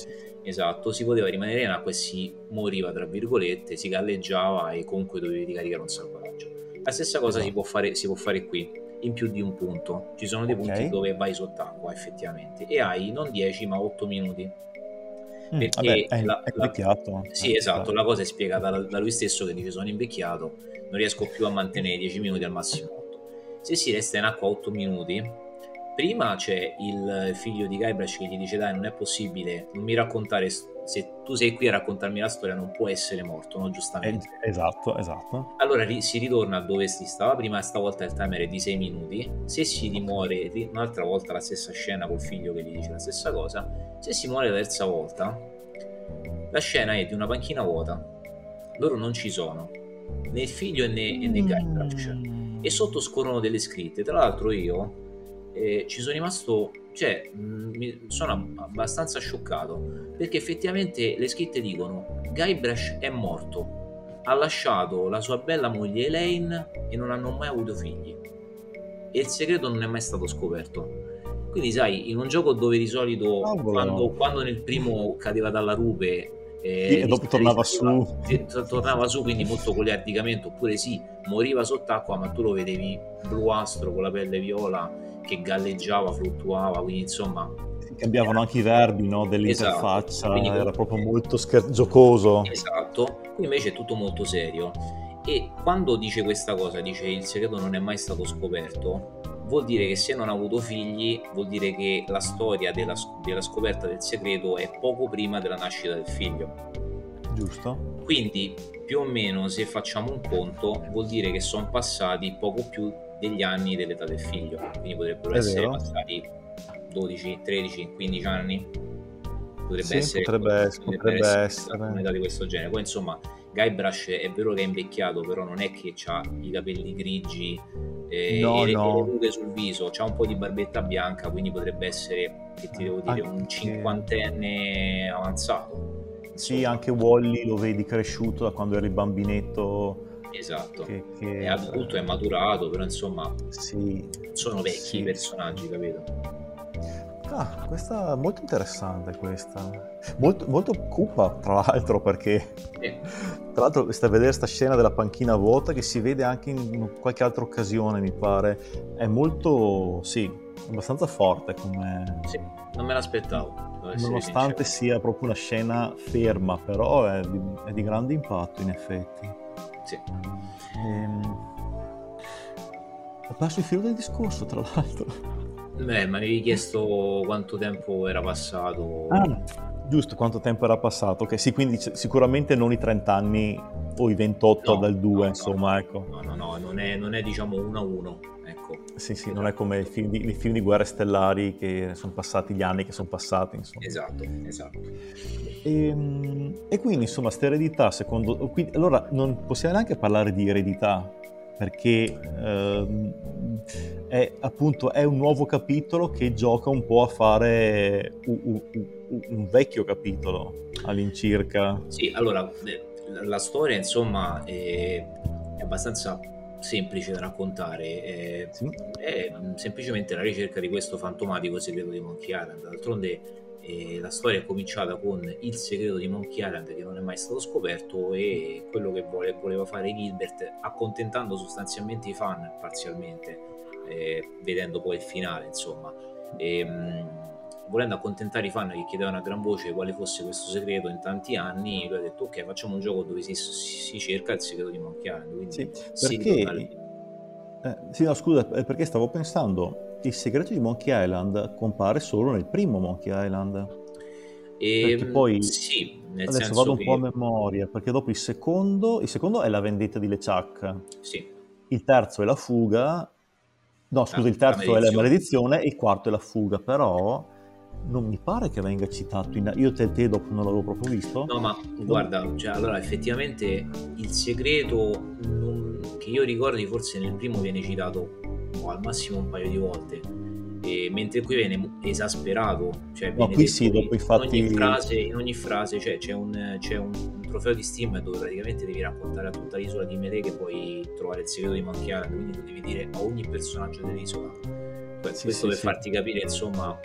esatto, si poteva rimanere in acqua e si moriva, tra virgolette, si galleggiava e comunque dovevi ricaricare un salvataggio. La stessa cosa esatto. si, può fare, si può fare qui, in più di un punto. Ci sono dei okay. punti dove vai sott'acqua, effettivamente, e hai non 10 ma 8 minuti. Mm, perché vabbè, è, la, è invecchiato. La, sì, esatto, la cosa è spiegata da, da lui stesso che dice sono invecchiato, non riesco più a mantenere 10 minuti al massimo se si resta in acqua 8 minuti, prima c'è il figlio di Guybrush che gli dice dai non è possibile, non mi raccontare, se tu sei qui a raccontarmi la storia non può essere morto, no? Giustamente. Eh, esatto, esatto. Allora si ritorna dove si stava prima, stavolta il timer è di 6 minuti, se si rimuore un'altra volta la stessa scena col figlio che gli dice la stessa cosa, se si muore la terza volta, la scena è di una panchina vuota, loro non ci sono, né il figlio né, né Guybrush e sotto scorrono delle scritte. Tra l'altro io eh, ci sono rimasto, cioè mh, mm, sono abbastanza scioccato perché effettivamente le scritte dicono Guybrush è morto, ha lasciato la sua bella moglie Elaine e non hanno mai avuto figli e il segreto non è mai stato scoperto. Quindi sai, in un gioco dove di solito quando, quando nel primo cadeva dalla rupe eh, e dopo tornava su. tornava su quindi molto goliardicamente oppure sì moriva sott'acqua ma tu lo vedevi bluastro con la pelle viola che galleggiava fluttuava quindi insomma cambiavano anche i verbi no, dell'interfaccia esatto. era proprio molto scher- giocoso esatto qui invece è tutto molto serio e quando dice questa cosa dice il segreto non è mai stato scoperto vuol dire che se non ha avuto figli vuol dire che la storia della, della scoperta del segreto è poco prima della nascita del figlio. Giusto. Quindi più o meno se facciamo un conto vuol dire che sono passati poco più degli anni dell'età del figlio, quindi potrebbero è essere vero. passati 12, 13, 15 anni. Potrebbe sì, essere, potrebbe, potrebbe, potrebbe essere, essere. un'età di questo genere. Poi insomma Guybrush è vero che è invecchiato, però non è che ha i capelli grigi eh, no, e, no. le rughe sul viso, c'ha un po' di barbetta bianca, quindi potrebbe essere, che ti devo dire, anche... un cinquantenne avanzato. Sì, anche Wally lo vedi cresciuto da quando era il bambinetto. Esatto, che, che... è adulto, è maturato, però insomma sì. sono vecchi sì. i personaggi, capito? Ah, questa è molto interessante questa. Molto, molto cupa, tra l'altro, perché sì. tra l'altro sta a vedere questa scena della panchina vuota che si vede anche in qualche altra occasione, mi pare. È molto, sì, abbastanza forte come... Sì, non me l'aspettavo. Nonostante sia proprio una scena ferma, però è di, è di grande impatto in effetti. Sì. Ehm... Ho perso il filo del discorso, tra l'altro. Beh, ma avevi chiesto quanto tempo era passato. Ah, giusto, quanto tempo era passato. Ok, sì, quindi sicuramente non i 30 anni o i 28 no, dal 2, no, insomma, no, ecco. No, no, no, non è, non è diciamo 1 a 1, ecco. Sì, sì, non è come i film, di, i film di guerre stellari che sono passati gli anni che sono passati, insomma. Esatto, esatto. E, ehm, e quindi, insomma, questa eredità, secondo... Quindi, allora, non possiamo neanche parlare di eredità, perché ehm, è appunto è un nuovo capitolo che gioca un po' a fare un, un, un vecchio capitolo all'incirca. Sì, allora la storia insomma è, è abbastanza semplice da raccontare, è, sì. è semplicemente la ricerca di questo fantomatico segreto di Monkey Island. D'altronde e la storia è cominciata con il segreto di Monkey Island che non è mai stato scoperto e quello che vuole, voleva fare Gilbert accontentando sostanzialmente i fan parzialmente eh, vedendo poi il finale insomma. E, mh, volendo accontentare i fan che chiedevano a gran voce quale fosse questo segreto in tanti anni lui ha detto ok facciamo un gioco dove si, si cerca il segreto di Monkey Island quindi sì, perché, eh, sì no scusa perché stavo pensando il segreto di Monkey Island compare solo nel primo Monkey Island. E, perché ehm, poi sì, adesso vado un che... po' a memoria, perché dopo il secondo, il secondo è la vendetta di LeChuck. Sì. Il terzo è la fuga. No, scusa, ah, il terzo la è la maledizione e il quarto è la fuga, però non mi pare che venga citato in... io te, te dopo non l'avevo proprio visto no ma guarda cioè, allora effettivamente il segreto non... che io ricordi forse nel primo viene citato o al massimo un paio di volte e mentre qui viene esasperato cioè no, qui sì, dopo infatti... in ogni frase, in ogni frase cioè, c'è, un, c'è un, un, trofeo di Steam dove praticamente devi raccontare a tutta l'isola di Mele che puoi trovare il segreto di Island quindi lo devi dire a ogni personaggio dell'isola questo sì, per sì. farti capire insomma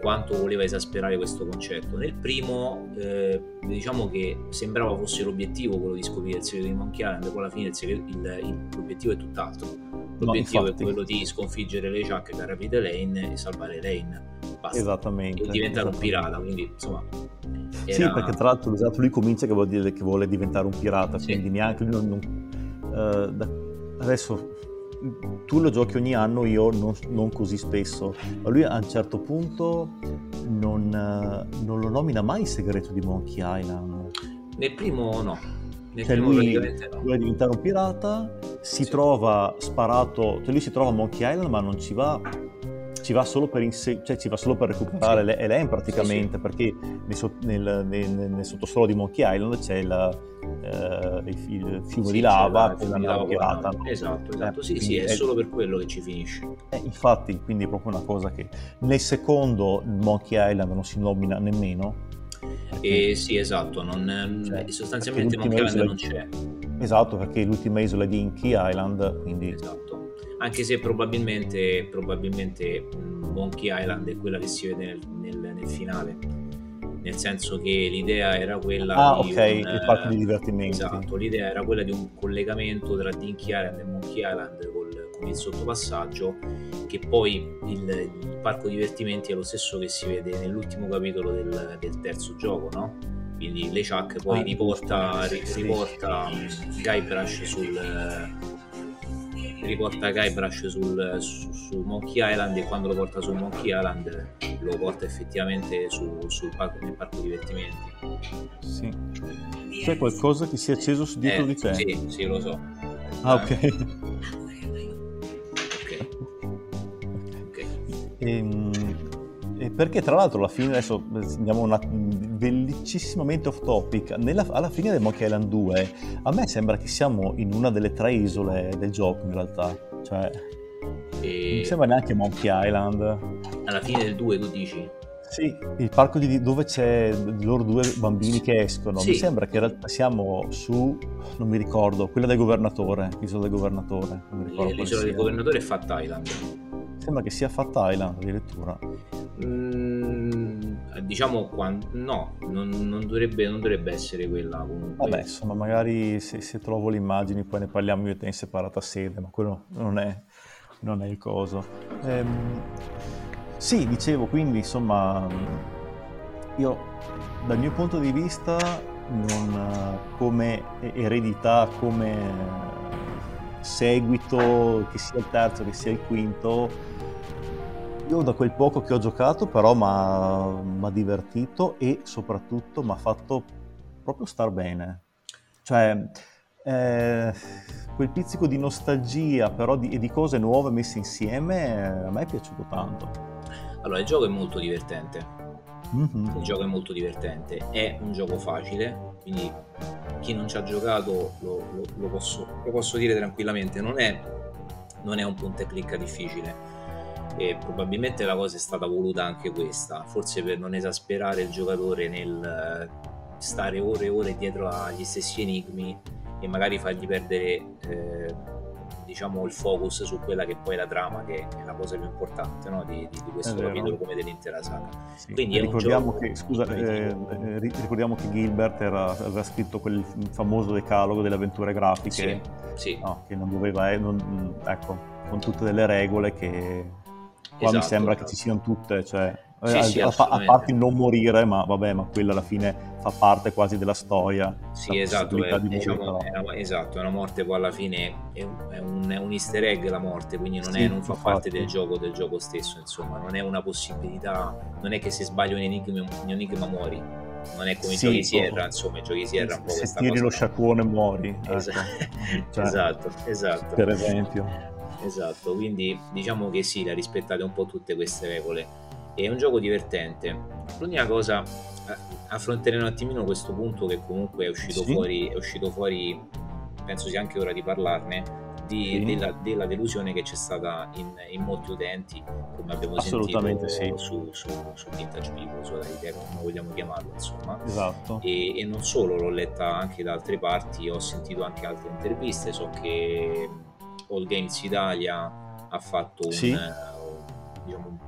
quanto voleva esasperare questo concetto. Nel primo, eh, diciamo che sembrava fosse l'obiettivo quello di scoprire il segreto di Monkey Island, poi alla fine il segreto, il, l'obiettivo è tutt'altro. L'obiettivo no, è quello di sconfiggere le Chuck, carabite Lane e salvare Lane. Basta. Esattamente. E diventare un pirata, quindi insomma... Era... Sì, perché tra l'altro esatto, lui comincia che vuol dire che vuole diventare un pirata, sì. quindi neanche lui non... non uh, da, adesso tu lo giochi ogni anno, io non, non, così spesso. Ma lui a un certo punto non, non, lo nomina mai il segreto di Monkey Island. Nel primo no. Nel cioè primo lui no. vuole diventare un pirata, si sì. trova sparato, cioè lui si trova a Monkey Island ma non ci va ci va solo per, inse- cioè ci va solo per recuperare sì. Elaine praticamente, sì, perché nel, so- nel, nel, nel, sottosuolo di Monkey Island c'è la, eh, il, fiume di lava con la nave pirata. Esatto, esatto, eh, sì, sì, è, è, solo per quello che ci finisce. Eh, infatti, quindi è proprio una cosa che nel secondo Monkey Island non si nomina nemmeno. Eh, sì, esatto, non, cioè, sostanzialmente Monkey Island non c'è. Esatto, perché l'ultima isola di Inky Island, quindi... Esatto anche se probabilmente, probabilmente Monkey Island è quella che si vede nel, nel, nel finale nel senso che l'idea era quella ah, di ok, un, il parco di divertimenti. Esatto, l'idea era quella di un collegamento tra Dinky Island e Monkey Island col, con il sottopassaggio, che poi il, il, parco divertimenti è lo stesso che si vede nell'ultimo capitolo del, del terzo gioco, no? Quindi LeChuck poi ah, riporta, riporta Guybrush sul riporta Guybrush sul, su, su, Monkey Island e quando lo porta su Monkey Island lo porta effettivamente su, sul parco, nel parco divertimenti. Sì. C'è qualcosa che si è acceso dietro eh, di te? Sì, sì, lo so. Ah, ok. Ok. okay. Ehm, e perché tra l'altro alla fine, adesso andiamo una vellicissimamente off topic, nella, alla fine del Monkey Island 2 a me sembra che siamo in una delle tre isole del gioco in realtà, cioè e... non mi sembra neanche Monkey Island. Alla fine del 2 tu dici? Sì, il parco di, dove c'è loro due bambini che escono, sì. mi sembra che in realtà siamo su, non mi ricordo, quella del governatore, l'isola del governatore. L'isola del governatore è Fat Island. Sembra che sia Fat Island addirittura. Mm, diciamo quando, no, non, non, dovrebbe, non, dovrebbe, essere quella comunque. Vabbè, insomma, magari se, se, trovo le immagini poi ne parliamo io te in separata sede, ma quello non è, non è il coso. Ehm, sì, dicevo, quindi insomma, io dal mio punto di vista, non, come eredità, come seguito, che sia il terzo, che sia il quinto, io da quel poco che ho giocato però mi ha divertito e soprattutto mi ha fatto proprio star bene. Cioè, eh, quel pizzico di nostalgia però di, e di cose nuove messe insieme eh, a me è piaciuto tanto. Allora, il gioco è molto divertente. Mm-hmm. Il gioco è molto divertente, è un gioco facile, quindi chi non ci ha giocato lo, lo, lo, posso, lo posso, dire tranquillamente, non è, non è un punto e clicca difficile e probabilmente la cosa è stata voluta anche questa, forse per non esasperare il giocatore nel eh, stare ore e ore dietro agli stessi enigmi e magari fargli perdere eh, diciamo il focus su quella che poi è la trama che è la cosa più importante no? di, di, di, questo capitolo come dell'intera saga sì. quindi ricordiamo, che, scusa, eh, eh ricordiamo che Gilbert era, aveva scritto quel famoso decalogo delle avventure grafiche sì, sì. No, che non doveva eh, non, ecco con tutte delle regole che Qua esatto, mi sembra esatto. che ci siano tutte, cioè, sì, a, sì, a, a, parte non morire, ma vabbè, ma quella alla fine fa parte quasi della storia. Sì, esatto, è, diciamo, è una, esatto, è una morte poi alla fine è un, è un, è un easter egg la morte, quindi non, sì, non fa parte del gioco, del gioco stesso, insomma, non è una possibilità, non è che se sbagli un enigma, un enigma muori, non è come sì, i giochi Sierra, insomma, i giochi Sierra un po' se tiri cosa. lo sciacquone muori. Esatto, ecco. cioè, esatto, esatto. Per esempio. Esatto, quindi diciamo che sì, la rispettate un po' tutte queste regole. È un gioco divertente. L'unica cosa, eh, affronteremo un attimino questo punto che comunque è uscito, sì. fuori, è uscito fuori, penso sia anche ora di parlarne, di, sì. della, della, delusione che c'è stata in, in molti utenti, come abbiamo sentito sì. su, su, su Vintage People, su Idea, come vogliamo chiamarlo, insomma. Esatto. E, e non solo, l'ho letta anche da altre parti, ho sentito anche altre interviste, so che All Games Italia ha fatto un, sì. uh, diciamo, un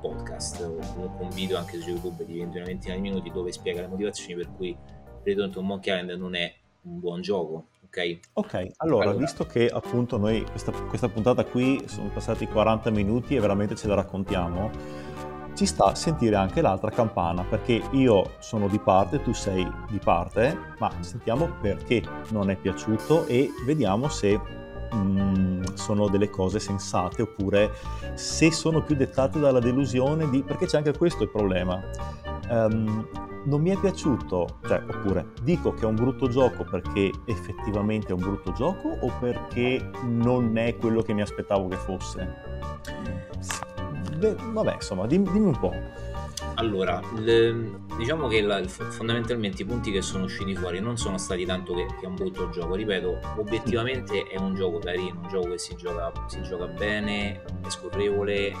podcast o comunque un video anche su YouTube di 20 ventina di minuti dove spiega le motivazioni per cui Return to Monkey Island non è un buon gioco. Ok, ok, allora, allora, visto che appunto noi questa, questa puntata qui sono passati 40 minuti e veramente ce la raccontiamo, ci sta a sentire anche l'altra campana perché io sono di parte, tu sei di parte, ma sentiamo perché non è piaciuto e vediamo se Mm, sono delle cose sensate oppure se sono più dettate dalla delusione di... perché c'è anche questo il problema. Um, non mi è piaciuto, cioè, oppure dico che è un brutto gioco perché effettivamente è un brutto gioco o perché non è quello che mi aspettavo che fosse? Beh, vabbè, insomma, dimmi, dimmi un po'. Allora, le, diciamo che la, fondamentalmente i punti che sono usciti fuori non sono stati tanto che, che, è un brutto gioco, ripeto, obiettivamente è un gioco carino, un gioco che si gioca, si gioca bene, è scorrevole,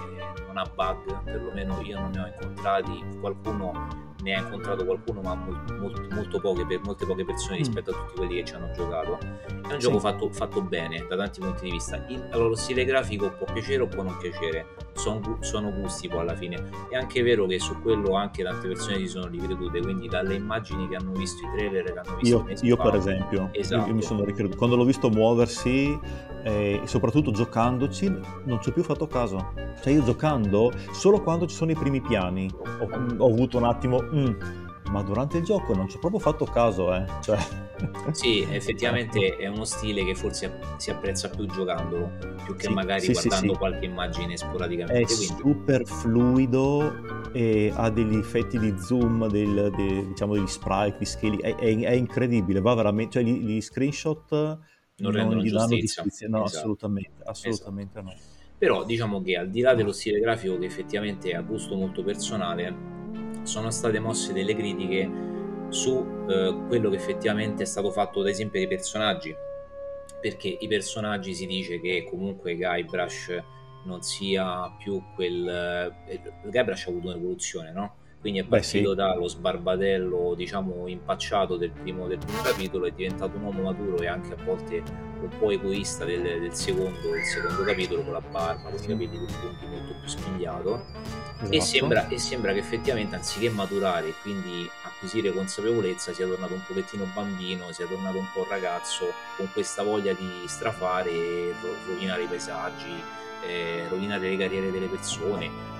non ha bug, perlomeno io non ne ho incontrati, qualcuno ne ha incontrato qualcuno ma molto, molto, molto poche, per molte poche persone mm. rispetto a tutti quelli che ci hanno giocato. È un sì. gioco fatto, fatto, bene da tanti punti di vista. Il, allora, lo stile grafico può piacere o può non piacere son, sono gusti poi alla fine. È anche vero che su quello anche tante persone si sono ricredute, quindi dalle immagini che hanno visto, i trailer che hanno visto... Io, io per esempio, esatto. io mi sono ricreduto. Quando l'ho visto muoversi e soprattutto giocandoci non ci ho più fatto caso. Cioè io giocando, solo quando ci sono i primi piani, ho, ho avuto un attimo... Mm, ma durante il gioco non ci ho proprio fatto caso, eh. Cioè... Sì, effettivamente è uno stile che forse si apprezza più giocandolo, più che sì, magari sì, guardando sì, qualche immagine sporadicamente. È quindi... super fluido e ha degli effetti di zoom, del, de, diciamo degli sprite, di scale, è, è, è, incredibile, va veramente, cioè gli, gli screenshot non, non gli danno giustizia, no, esatto. assolutamente, assolutamente esatto. no. Però diciamo che al di là dello stile grafico che effettivamente è a gusto molto personale, sono state mosse delle critiche su eh, quello che effettivamente è stato fatto ad esempio dai personaggi perché i personaggi si dice che comunque Guybrush non sia più quel eh, Guybrush ha avuto un'evoluzione no? Quindi è partito Beh, sì. dallo sbarbatello diciamo impacciato del primo, del primo capitolo è diventato un uomo maturo e anche a volte un po' egoista del, del, secondo, del secondo, capitolo con la barba, con i capelli lunghi molto più spigliato esatto. e, sembra, e, sembra, che effettivamente anziché maturare e quindi acquisire consapevolezza sia tornato un pochettino bambino, sia tornato un po' ragazzo con questa voglia di strafare rovinare i paesaggi, eh, rovinare le carriere delle persone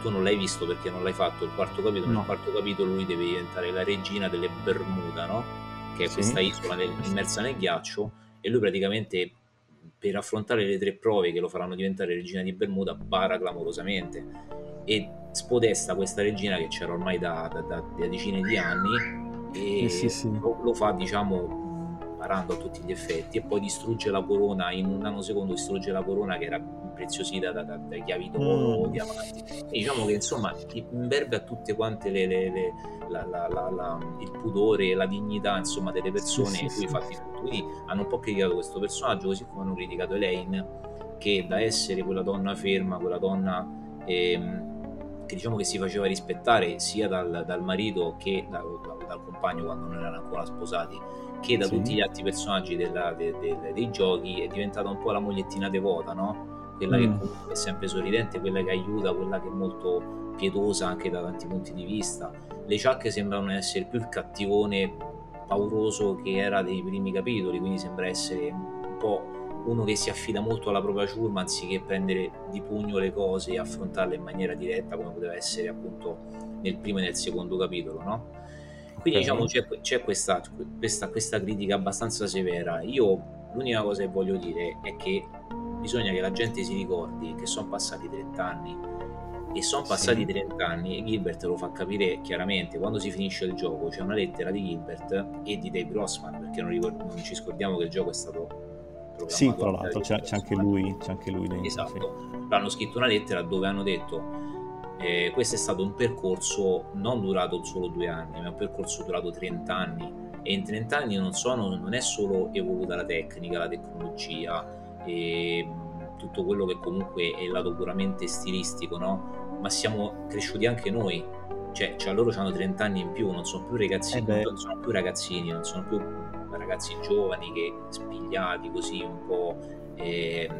tu non l'hai visto perché non l'hai fatto il quarto capitolo. No. Nel quarto capitolo lui deve diventare la regina delle Bermuda, no? Che è sì. questa isola nel, immersa nel ghiaccio. E lui praticamente per affrontare le tre prove che lo faranno diventare regina di Bermuda bara clamorosamente e spodesta questa regina che c'era ormai da, da, da, da decine di anni e eh sì, sì. Lo, lo, fa diciamo parando a tutti gli effetti e poi distrugge la corona in un nanosecondo distrugge la corona che era impreziosita da, da, da chiavi d'oro mm. diamanti e diciamo che insomma imberbe a tutte quante le, le, le la, la, la, il pudore e la dignità insomma delle persone sì, sì, cui fatti tutto quindi hanno un po' criticato questo personaggio così come hanno criticato Elaine che da essere quella donna ferma quella donna ehm, che diciamo che si faceva rispettare sia dal, dal marito che da, dal compagno quando non erano ancora sposati che da sì. tutti gli altri personaggi della, de, de, dei giochi è diventata un po' la mogliettina devota, no? Quella mm. che comunque è sempre sorridente, quella che aiuta, quella che è molto pietosa anche da tanti punti di vista. Le Chuck sembrano essere più il cattivone pauroso che era dei primi capitoli, quindi sembra essere un po' uno che si affida molto alla propria ciurma anziché prendere di pugno le cose e affrontarle in maniera diretta come poteva essere appunto nel primo e nel secondo capitolo, no? Quindi diciamo c'è, c'è questa, questa, questa, critica abbastanza severa. Io l'unica cosa che voglio dire è che bisogna che la gente si ricordi che sono passati 30 anni e sono passati sì. 30 anni e Gilbert lo fa capire chiaramente quando si finisce il gioco c'è una lettera di Gilbert e di Dave Grossman perché non, ricordo, non ci scordiamo che il gioco è stato sì tra l'altro c'è, c'è, anche lui c'è anche lui dentro, esatto sì. l'hanno scritto una lettera dove hanno detto eh, questo è stato un percorso non durato solo due anni, ma un percorso durato 30 anni e in 30 anni non, sono, non è solo evoluta la tecnica, la tecnologia e tutto quello che comunque è il lato puramente stilistico, no? ma siamo cresciuti anche noi. Cioè, cioè loro hanno 30 anni in più, non sono più ragazzini, eh non sono più ragazzini, non sono più ragazzi giovani che spigliati così un po' eh,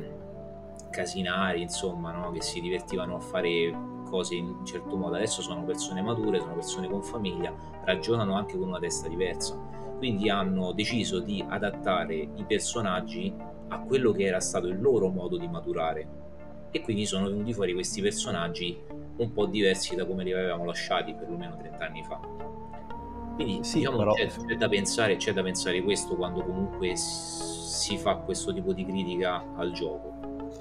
casinari, insomma, no? che si divertivano a fare cose in un certo modo. Adesso sono persone mature, sono persone con famiglia, ragionano anche con una testa diversa. Quindi hanno deciso di adattare i personaggi a quello che era stato il loro modo di maturare. E quindi sono venuti fuori questi personaggi un po' diversi da come li avevamo lasciati perlomeno 30 anni fa. Quindi sì, diciamo però... c'è, c'è, da pensare, c'è da pensare questo quando comunque si fa questo tipo di critica al gioco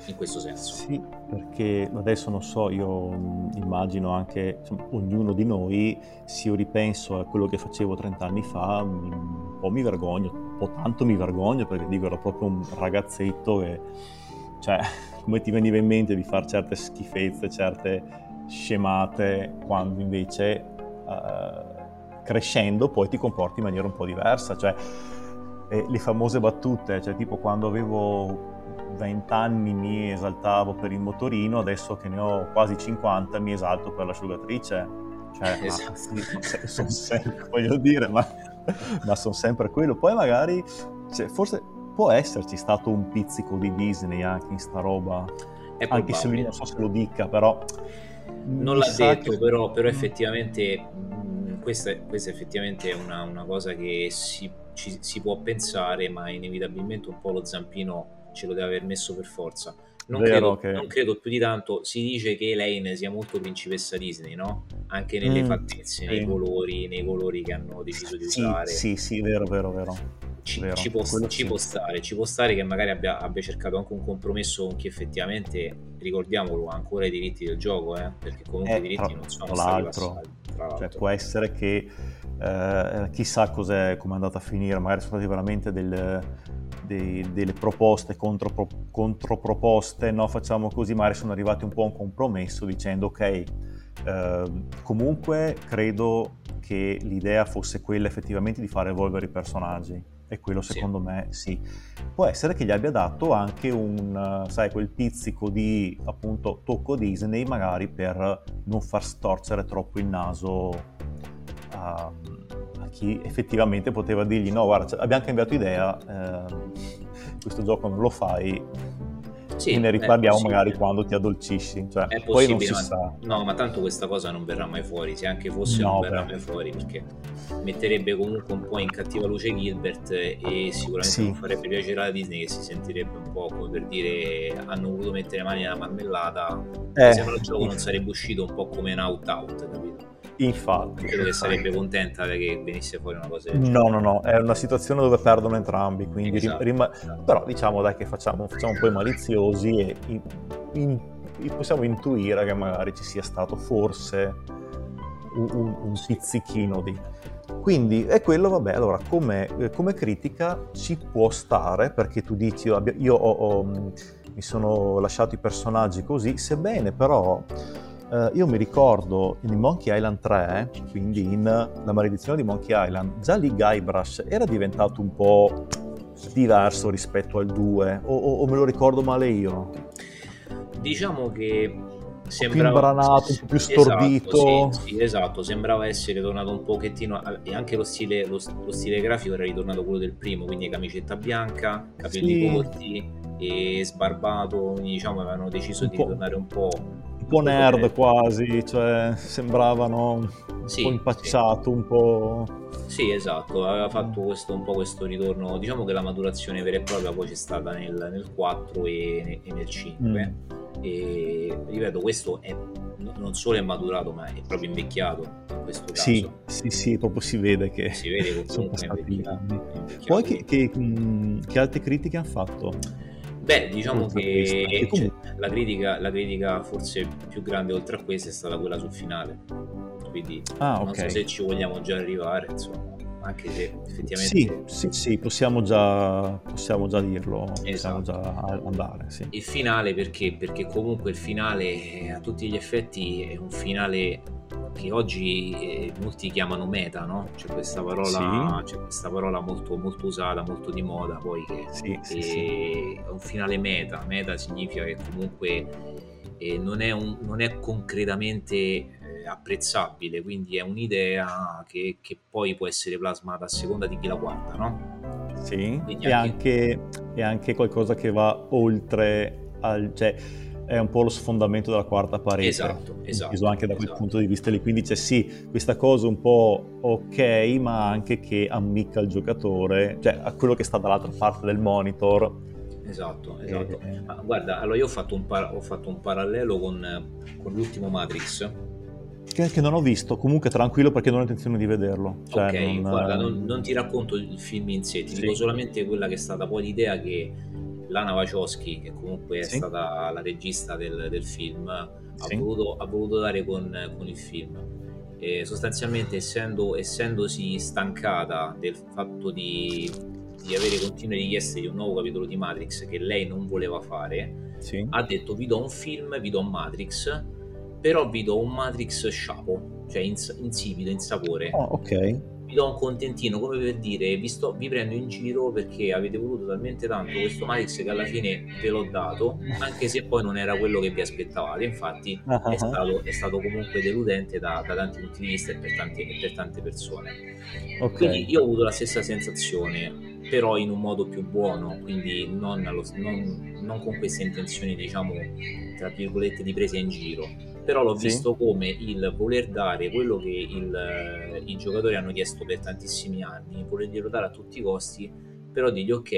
in questo senso. Sì, perché adesso non so, io immagino anche insomma, ognuno di noi, se io ripenso a quello che facevo 30 anni fa, un po' mi vergogno, un po' tanto mi vergogno perché dico ero proprio un ragazzetto che, cioè, come ti veniva in mente di fare certe schifezze, certe scemate, quando invece uh, crescendo poi ti comporti in maniera un po' diversa, cioè le famose battute, cioè tipo quando avevo 20 anni mi esaltavo per il motorino, adesso che ne ho quasi 50 mi esalto per l'asciugatrice. Cioè, esatto. ma, sono sempre, voglio dire, ma, ma sono sempre quello. Poi magari, cioè, forse può esserci stato un pizzico di Disney anche in sta roba. anche se lui non so se lo dica, però... Non l'ha detto, che... però, però, effettivamente mh, questa, questa effettivamente è una, una cosa che si, ci, si può pensare, ma inevitabilmente un po' lo zampino ce lo deve aver messo per forza non, Vero, credo, che... non credo più di tanto. Si dice che Elaine sia molto principessa Disney, no? Anche nelle mm, fattezze, nei colori, nei colori che hanno deciso di sì, usare. Sì, sì, vero, vero, vero. Ci, ci, può, ci sì. può, stare, ci può stare che magari abbia, abbia, cercato anche un compromesso con chi effettivamente, ricordiamolo, ha ancora i diritti del gioco, eh? perché comunque eh, i diritti non sono stati passati. Cioè, può essere che eh, chissà come è andata a finire, magari sono stati veramente del, dei, delle proposte, contro, controproposte, no facciamo così, magari sono arrivati un po' a un compromesso dicendo ok, eh, comunque credo che l'idea fosse quella effettivamente di far evolvere i personaggi e quello secondo sì. me sì. Può essere che gli abbia dato anche un, sai, quel pizzico di appunto tocco Disney magari per non far storcere troppo il naso a, a chi effettivamente poteva dirgli no guarda abbiamo cambiato idea, eh, questo gioco non lo fai, sì, ne riparliamo magari quando ti addolcisci. Cioè, è poi non si ma, sa. No, ma tanto questa cosa non verrà mai fuori. Se anche fosse, no, non verrà beh. mai fuori perché metterebbe comunque un po' in cattiva luce Gilbert e sicuramente sì. non farebbe piacere alla Disney che si sentirebbe un po' come per dire hanno voluto mettere mani alla marmellata. Eh, se no il gioco non sarebbe uscito un po' come un out-out, capito? Infatti. Credo che sarebbe contenta che venisse fuori una cosa del genere. No, no, no, è una situazione dove perdono entrambi, quindi esatto, rima- esatto. però diciamo dai che facciamo, facciamo un po' i maliziosi e in, in, possiamo intuire che magari ci sia stato forse un, un, un pizzichino di... Quindi è quello, vabbè, allora come, come, critica ci può stare, perché tu dici, io ho, ho, mi sono lasciato i personaggi così, sebbene però Uh, io mi ricordo in Monkey Island 3, quindi in La maledizione di Monkey Island, già lì Guybrush era diventato un po' diverso rispetto al 2, o, o, o me lo ricordo male io? Diciamo che sembrava più imbranato, un po' più stordito. Esatto, sì, sì, esatto, sembrava essere tornato un pochettino e anche lo stile, lo, lo stile grafico era ritornato quello del primo, quindi camicetta bianca, capelli sì. corti e sbarbato, quindi diciamo avevano deciso un di ritornare un po' un po' nerd quasi, cioè sembravano un sì, po' impacciato, sì. un po'... Sì, esatto, aveva fatto questo, un po' questo ritorno, diciamo che la maturazione vera e propria poi c'è stata nel, nel 4 e, e nel 5. Mm. E ripeto, questo è, non solo è maturato, ma è proprio invecchiato in questo caso. Sì, sì, sì, proprio si vede che si vede sono passati gli anni. Poi che, che, che altre critiche hanno fatto? Beh, diciamo che cioè, la, critica, la, critica, forse più grande oltre a questa è stata quella sul finale. Quindi ah, non so se ci vogliamo già arrivare, insomma, anche se effettivamente... Sì, sì, sì possiamo, già, possiamo già dirlo, esatto. possiamo già andare. Sì. Il finale perché? Perché comunque il finale a tutti gli effetti è un finale che oggi eh, molti chiamano meta, no? C'è questa parola, sì. c'è questa parola molto, molto, usata, molto di moda, poi che, sì, che sì, è un finale meta. Meta significa che comunque eh, non, è un, non, è concretamente apprezzabile, quindi è un'idea che, che, poi può essere plasmata a seconda di chi la guarda, no? Sì, e anche... Anche, anche qualcosa che va oltre al... Cioè, è un po' lo sfondamento della quarta parete. Esatto, esatto. anche da quel esatto. punto di vista lì. Quindi c'è sì, questa cosa un po' ok, ma anche che ammicca il giocatore, cioè a quello che sta dall'altra parte del monitor. Esatto, esatto. E... Ma guarda, allora io ho fatto un, par- ho fatto un parallelo con, con l'ultimo Matrix. Che, che, non ho visto, comunque tranquillo perché non ho intenzione di vederlo. Cioè, ok, non, guarda, non, non, ti racconto il film in sé, ti sì. dico solamente quella che è stata poi l'idea che Lana Wachowski, che comunque è sì. stata la regista del, del film, sì. ha, voluto, ha, voluto, dare con, con il film. E sostanzialmente, essendo, essendosi stancata del fatto di, di, avere continue richieste di un nuovo capitolo di Matrix che lei non voleva fare, sì. ha detto: Vi do un film, vi do Matrix, però vi do un Matrix sciapo, cioè ins- insipido, insapore. Oh, ok vi do un contentino come per dire vi, sto, vi prendo in giro perché avete voluto talmente tanto questo Matrix che alla fine ve l'ho dato anche se poi non era quello che vi aspettavate infatti uh-huh. è, stato, è, stato, comunque deludente da, da, tanti punti di vista e per tante, per tante persone okay. quindi io ho avuto la stessa sensazione però in un modo più buono, quindi non, allo, non, non con queste intenzioni, diciamo, tra virgolette, di presa in giro. Però l'ho sì. visto come il voler dare quello che il, i giocatori hanno chiesto per tantissimi anni, volerglielo dare a tutti i costi, però digli ok,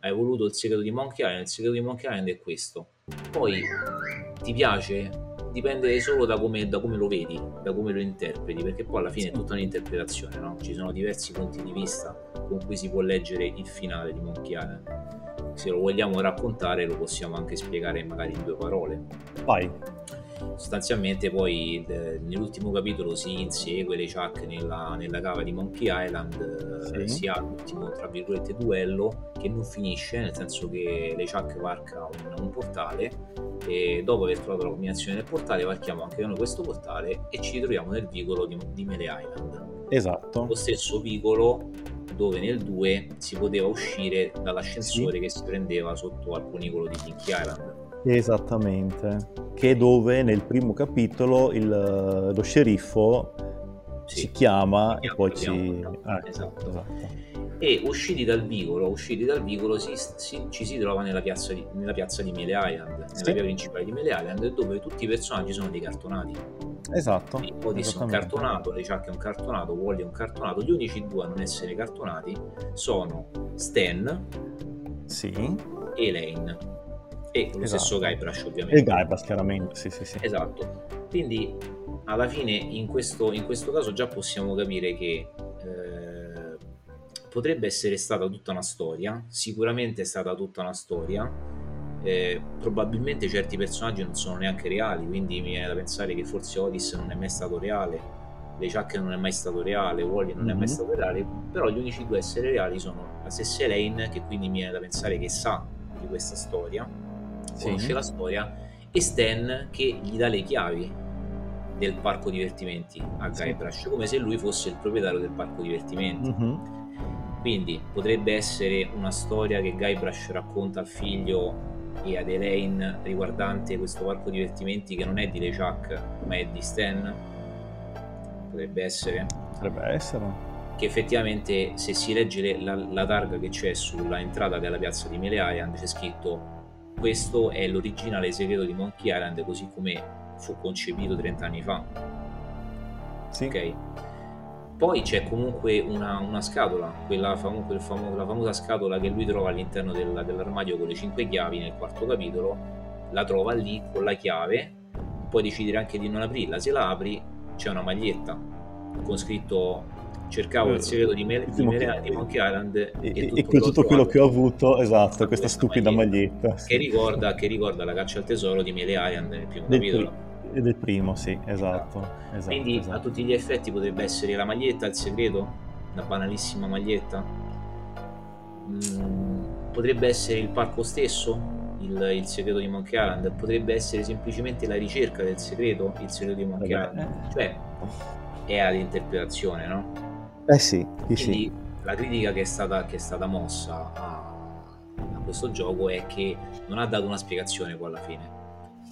hai voluto il segreto di Monkey Island, il segreto di Monkey Island è questo. Poi ti piace? dipende solo da come, da come, lo vedi, da come lo interpreti, perché poi alla fine è tutta un'interpretazione, no? Ci sono diversi punti di vista con cui si può leggere il finale di Monkey Island. Se lo vogliamo raccontare lo possiamo anche spiegare magari in due parole. Vai sostanzialmente poi nell'ultimo capitolo si insegue le Chuck nella, nella cava di Monkey Island sì. si ha l'ultimo tra virgolette duello che non finisce nel senso che le Chuck varca un, un, portale e dopo aver trovato la combinazione del portale varchiamo anche noi questo portale e ci ritroviamo nel vicolo di, di Melee Island esatto lo stesso vicolo dove nel 2 si poteva uscire dall'ascensore sì. che si prendeva sotto al cunicolo di Monkey Island Esattamente, che è dove nel primo capitolo il, lo sceriffo sì. ci chiama e poi ci... Ah, esatto. esatto. E usciti dal vicolo, usciti dal vicolo si, si, ci si trova nella piazza di, nella piazza di Mele Island, nella sì. via principale di Mele Island, dove tutti i personaggi sono dei cartonati. Esatto. Otis è un cartonato, le Chuck è un cartonato, Wally è un cartonato. Gli unici due a non essere cartonati sono Stan sì. e Elaine e lo esatto. stesso Guybrush ovviamente. E Guybrush chiaramente, sì sì sì. Esatto, quindi alla fine in questo, in questo caso già possiamo capire che eh, potrebbe essere stata tutta una storia, sicuramente è stata tutta una storia, eh, probabilmente certi personaggi non sono neanche reali, quindi mi viene da pensare che forse Otis non è mai stato reale, le Chuck non è mai stato reale, Wally non mm-hmm. è mai mhm. stato reale, però gli unici due a essere reali sono la stessa Elaine, che quindi mi viene da pensare che sa di questa storia, sì. conosce la storia, e Stan che gli dà le chiavi del parco divertimenti a Guybrush, sì. come se lui fosse il proprietario del parco divertimenti. Mm-hmm. Quindi potrebbe essere una storia che Guybrush racconta al figlio e ad Elaine riguardante questo parco divertimenti che non è di LeChuck ma è di Stan. Potrebbe essere. Potrebbe essere che effettivamente se si legge la, la targa che c'è sulla entrata della piazza di Mele Island c'è scritto questo è l'originale segreto di Monkey Island così come fu concepito 30 anni fa. Sì. Ok. Poi c'è comunque una, una scatola, quella famo, quel famo, la famosa scatola che lui trova all'interno del, dell'armadio con le cinque chiavi nel quarto capitolo, la trova lì con la chiave, puoi decidere anche di non aprirla, se la apri c'è una maglietta con scritto cercavo il eh, segreto di, Mel- di, Mel- di Monkey Island e, e tutto, e tutto quello che ho avuto, esatto, questa stupida maglietta. maglietta che, ricorda, che, ricorda, la caccia al tesoro di Mele Island nel primo del capitolo. Pri- del primo, sì, esatto. esatto Quindi esatto. a tutti gli effetti potrebbe essere la maglietta, il segreto, la banalissima maglietta. Mm, potrebbe essere il parco stesso, il, il, segreto di Monkey Island, potrebbe essere semplicemente la ricerca del segreto, il segreto di Monkey Vabbè. Island. Cioè, è ad interpretazione, no? Eh sì, sì, sì. la critica che è stata, che è stata mossa a, a, questo gioco è che non ha dato una spiegazione poi alla fine.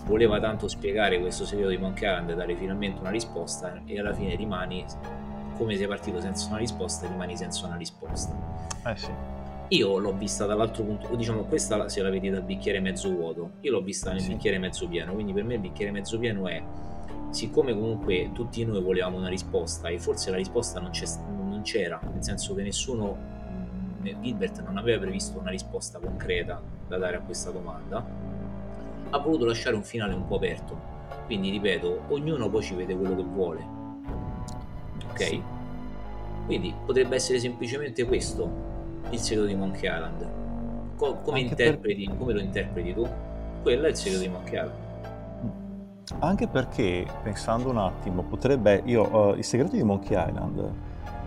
Voleva tanto spiegare questo segreto di Monkey Island e dare finalmente una risposta e alla fine rimani come sei partito senza una risposta rimani senza una risposta. Eh sì. Io l'ho vista dall'altro punto, diciamo questa se la vedi dal bicchiere mezzo vuoto, io l'ho vista nel sì. bicchiere mezzo pieno, quindi per me il bicchiere mezzo pieno è siccome comunque tutti noi volevamo una risposta e forse la risposta non, non c'era, nel senso che nessuno, Gilbert non aveva previsto una risposta concreta da dare a questa domanda, ha voluto lasciare un finale un po' aperto. Quindi ripeto, ognuno poi ci vede quello che vuole. Ok? Sì. Quindi potrebbe essere semplicemente questo il segreto di Monkey Island. Co- come, interpreti, per... come lo interpreti tu? Quello è il segreto di Monkey Island. Anche perché, pensando un attimo, potrebbe, io, uh, il segreto di Monkey Island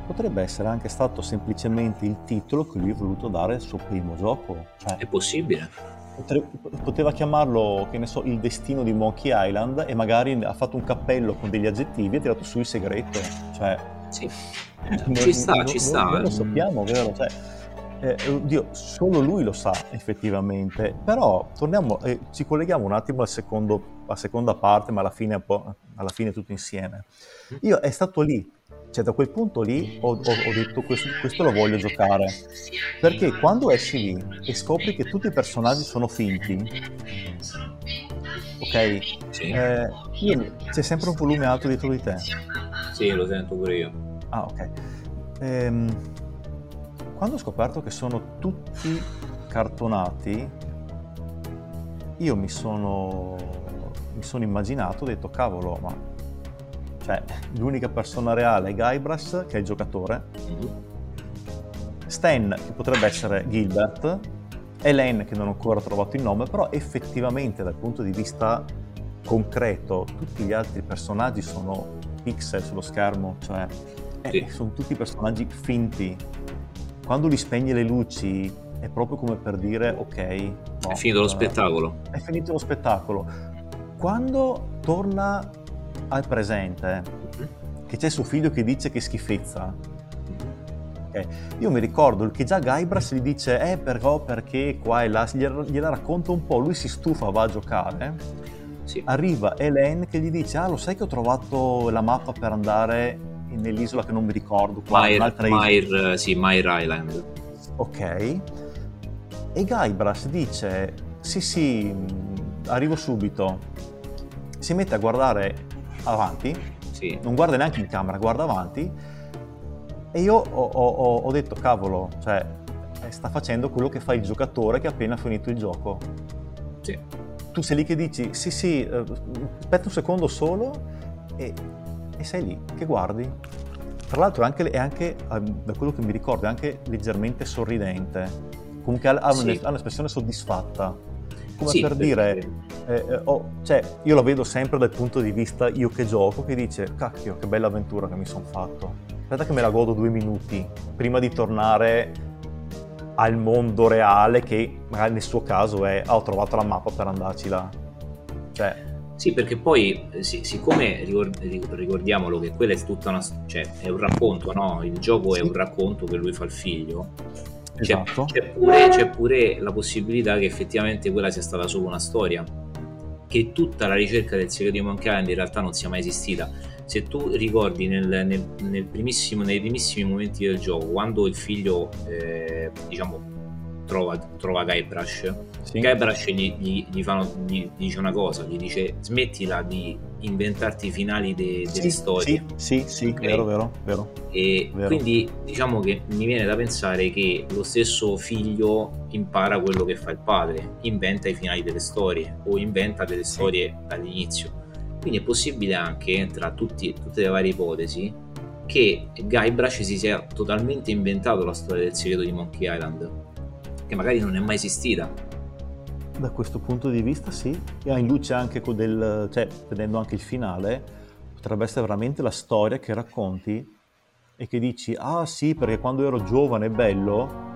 potrebbe essere anche stato semplicemente il titolo che lui ha voluto dare al suo primo gioco. Cioè, è possibile. Poteva chiamarlo, che ne so, il destino di Monkey Island e magari ha fatto un cappello con degli aggettivi e ha tirato su il segreto. Cioè, sì. ci sta, non, ci sta. Non, lo sappiamo, vero? Cioè, eh, oddio, solo lui lo sa effettivamente, però torniamo, eh, ci colleghiamo un attimo al secondo, alla seconda parte, ma alla fine, alla fine tutto insieme. Io è stato lì. Cioè da quel punto lì ho, ho, ho detto questo, questo, lo voglio giocare. Perché quando esci lì e scopri che tutti i personaggi sono finti ok? Eh, io, c'è sempre un volume alto dietro di te. Sì lo sento pure io. Ah ok. Ehm, quando ho scoperto che sono tutti cartonati io mi sono mi sono immaginato ho detto cavolo ma cioè, l'unica persona reale è Guybrush, che è il giocatore. Stan, che potrebbe essere Gilbert. Elaine, che non ho ancora trovato il nome, però effettivamente dal punto di vista concreto tutti gli altri personaggi sono pixel sullo schermo, cioè eh, sì. sono tutti personaggi finti. Quando li spegne le luci è proprio come per dire ok, no, è finito lo spettacolo. È finito lo spettacolo. Quando torna al presente, che c'è suo figlio che dice che schifezza. Okay. Io mi ricordo che già Guybrush gli dice, eh però perché qua e là, gliela, gliela racconta un po', lui si stufa, va a giocare. Sì. Arriva Elaine che gli dice, ah lo sai che ho trovato la mappa per andare nell'isola che non mi ricordo, qua, Myr, un'altra Myr, Sì, Myr Island. Ok. E Guybrush dice, sì sì, arrivo subito. Si mette a guardare avanti, sì. non guarda neanche in camera, guarda avanti e io ho, ho, ho detto cavolo, cioè eh, sta facendo quello che fa il giocatore che ha appena finito il gioco. Sì. Tu sei lì che dici sì sì, eh, aspetta un secondo solo e, e, sei lì che guardi. Tra l'altro è anche, è anche, eh, da quello che mi ricordo, è anche leggermente sorridente. Comunque ha, ha, sì. ha un'espressione soddisfatta come sì, per dire, eh, eh, oh, cioè, io lo vedo sempre dal punto di vista io che gioco, che dice, cacchio, che bella avventura che mi sono fatto. Aspetta che me la godo due minuti, prima di tornare al mondo reale che magari nel suo caso è, ah, ho trovato la mappa per andarci là. Cioè, sì, perché poi, sì, siccome ricordiamolo che quella è tutta una. cioè è un racconto, no? Il gioco sì. è un racconto che lui fa al figlio. Esatto. C'è, c'è, pure, c'è, pure, la possibilità che effettivamente quella sia stata solo una storia, che tutta la ricerca del segreto di Monkey Island in realtà non sia mai esistita. Se tu ricordi nel, nel, nel primissimo, nei primissimi momenti del gioco, quando il figlio, eh, diciamo, trova, trova Guybrush, sì. Guybrush gli, gli, gli, fanno, gli, dice una cosa, gli dice smettila di inventarti i finali de, delle sì, storie. Sì, sì, sì okay? vero, vero, vero. E vero. quindi diciamo che mi viene da pensare che lo stesso figlio impara quello che fa il padre, inventa i finali delle storie o inventa delle storie dall'inizio. Quindi è possibile anche, tra tutti, tutte le varie ipotesi, che Guybrush si sia totalmente inventato la storia del segreto di Monkey Island che magari non è mai esistita. Da questo punto di vista sì, e in luce anche del, cioè, vedendo anche il finale, potrebbe essere veramente la storia che racconti e che dici, ah sì, perché quando ero giovane e bello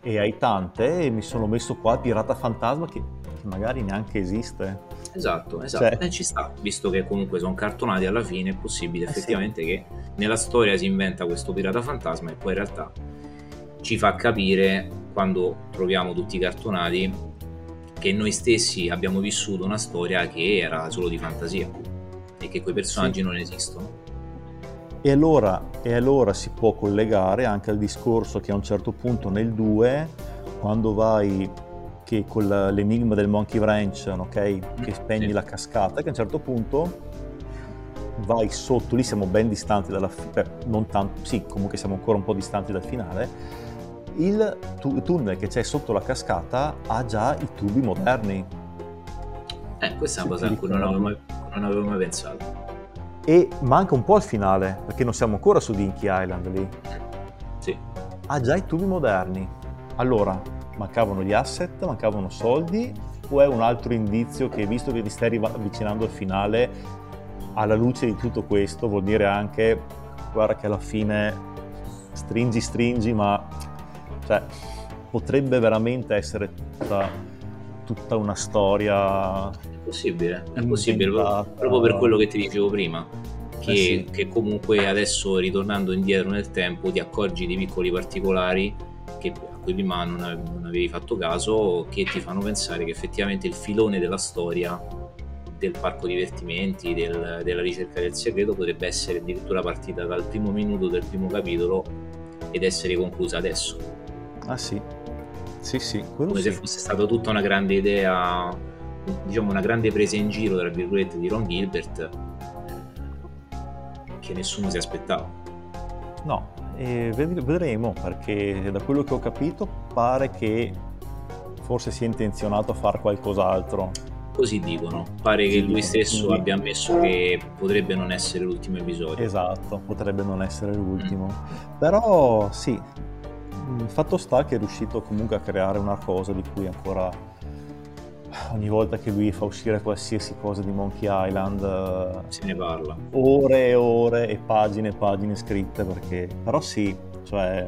e hai tante e mi sono messo qua il pirata fantasma che, che magari neanche esiste. Esatto, esatto, cioè... e ci sta, visto che comunque sono cartonati alla fine è possibile eh effettivamente sì. che nella storia si inventa questo pirata fantasma e poi in realtà ci fa capire quando troviamo tutti i cartonati che noi stessi abbiamo vissuto una storia che era solo di fantasia e che quei personaggi sì. non esistono. E allora, e allora si può collegare anche al discorso che a un certo punto nel 2, quando vai che con l'enigma del Monkey Branch, ok? Che spegni sì. la cascata, che a un certo punto vai sotto, lì siamo ben distanti dalla fine, non tanto, sì, comunque siamo ancora un po' distanti dal finale, il tu- tunnel che c'è sotto la cascata ha già i tubi moderni. Eh, questa è una cosa a cui non avevo, mai, non avevo mai pensato. E manca un po' il finale, perché non siamo ancora su Dinky Island lì. Sì. Ha già i tubi moderni. Allora, mancavano gli asset, mancavano soldi, o è un altro indizio che visto che ti stai avvicinando al finale, alla luce di tutto questo, vuol dire anche, guarda che alla fine stringi, stringi, ma cioè, potrebbe veramente essere tutta, tutta una storia. È possibile, è possibile, proprio per quello che ti dicevo prima. Che, eh sì. che, comunque adesso ritornando indietro nel tempo ti accorgi di piccoli particolari che, a cui prima non avevi, non avevi fatto caso che ti fanno pensare che effettivamente il filone della storia del parco divertimenti, del, della ricerca del segreto potrebbe essere addirittura partita dal primo minuto del primo capitolo ed essere conclusa adesso. Ah sì, sì sì, come sì. se fosse stata tutta una grande idea, diciamo una grande presa in giro, tra virgolette, di Ron Gilbert che nessuno si aspettava. No, e vedremo perché da quello che ho capito pare che forse sia intenzionato a fare qualcos'altro. Così dicono, pare che lui stesso quindi... abbia ammesso che potrebbe non essere l'ultimo episodio. Esatto, potrebbe non essere l'ultimo. Mm. Però sì, fatto sta che è riuscito comunque a creare una cosa di cui ancora ogni volta che lui fa uscire qualsiasi cosa di Monkey Island eh, se ne parla ore e ore e pagine e pagine scritte perché però sì cioè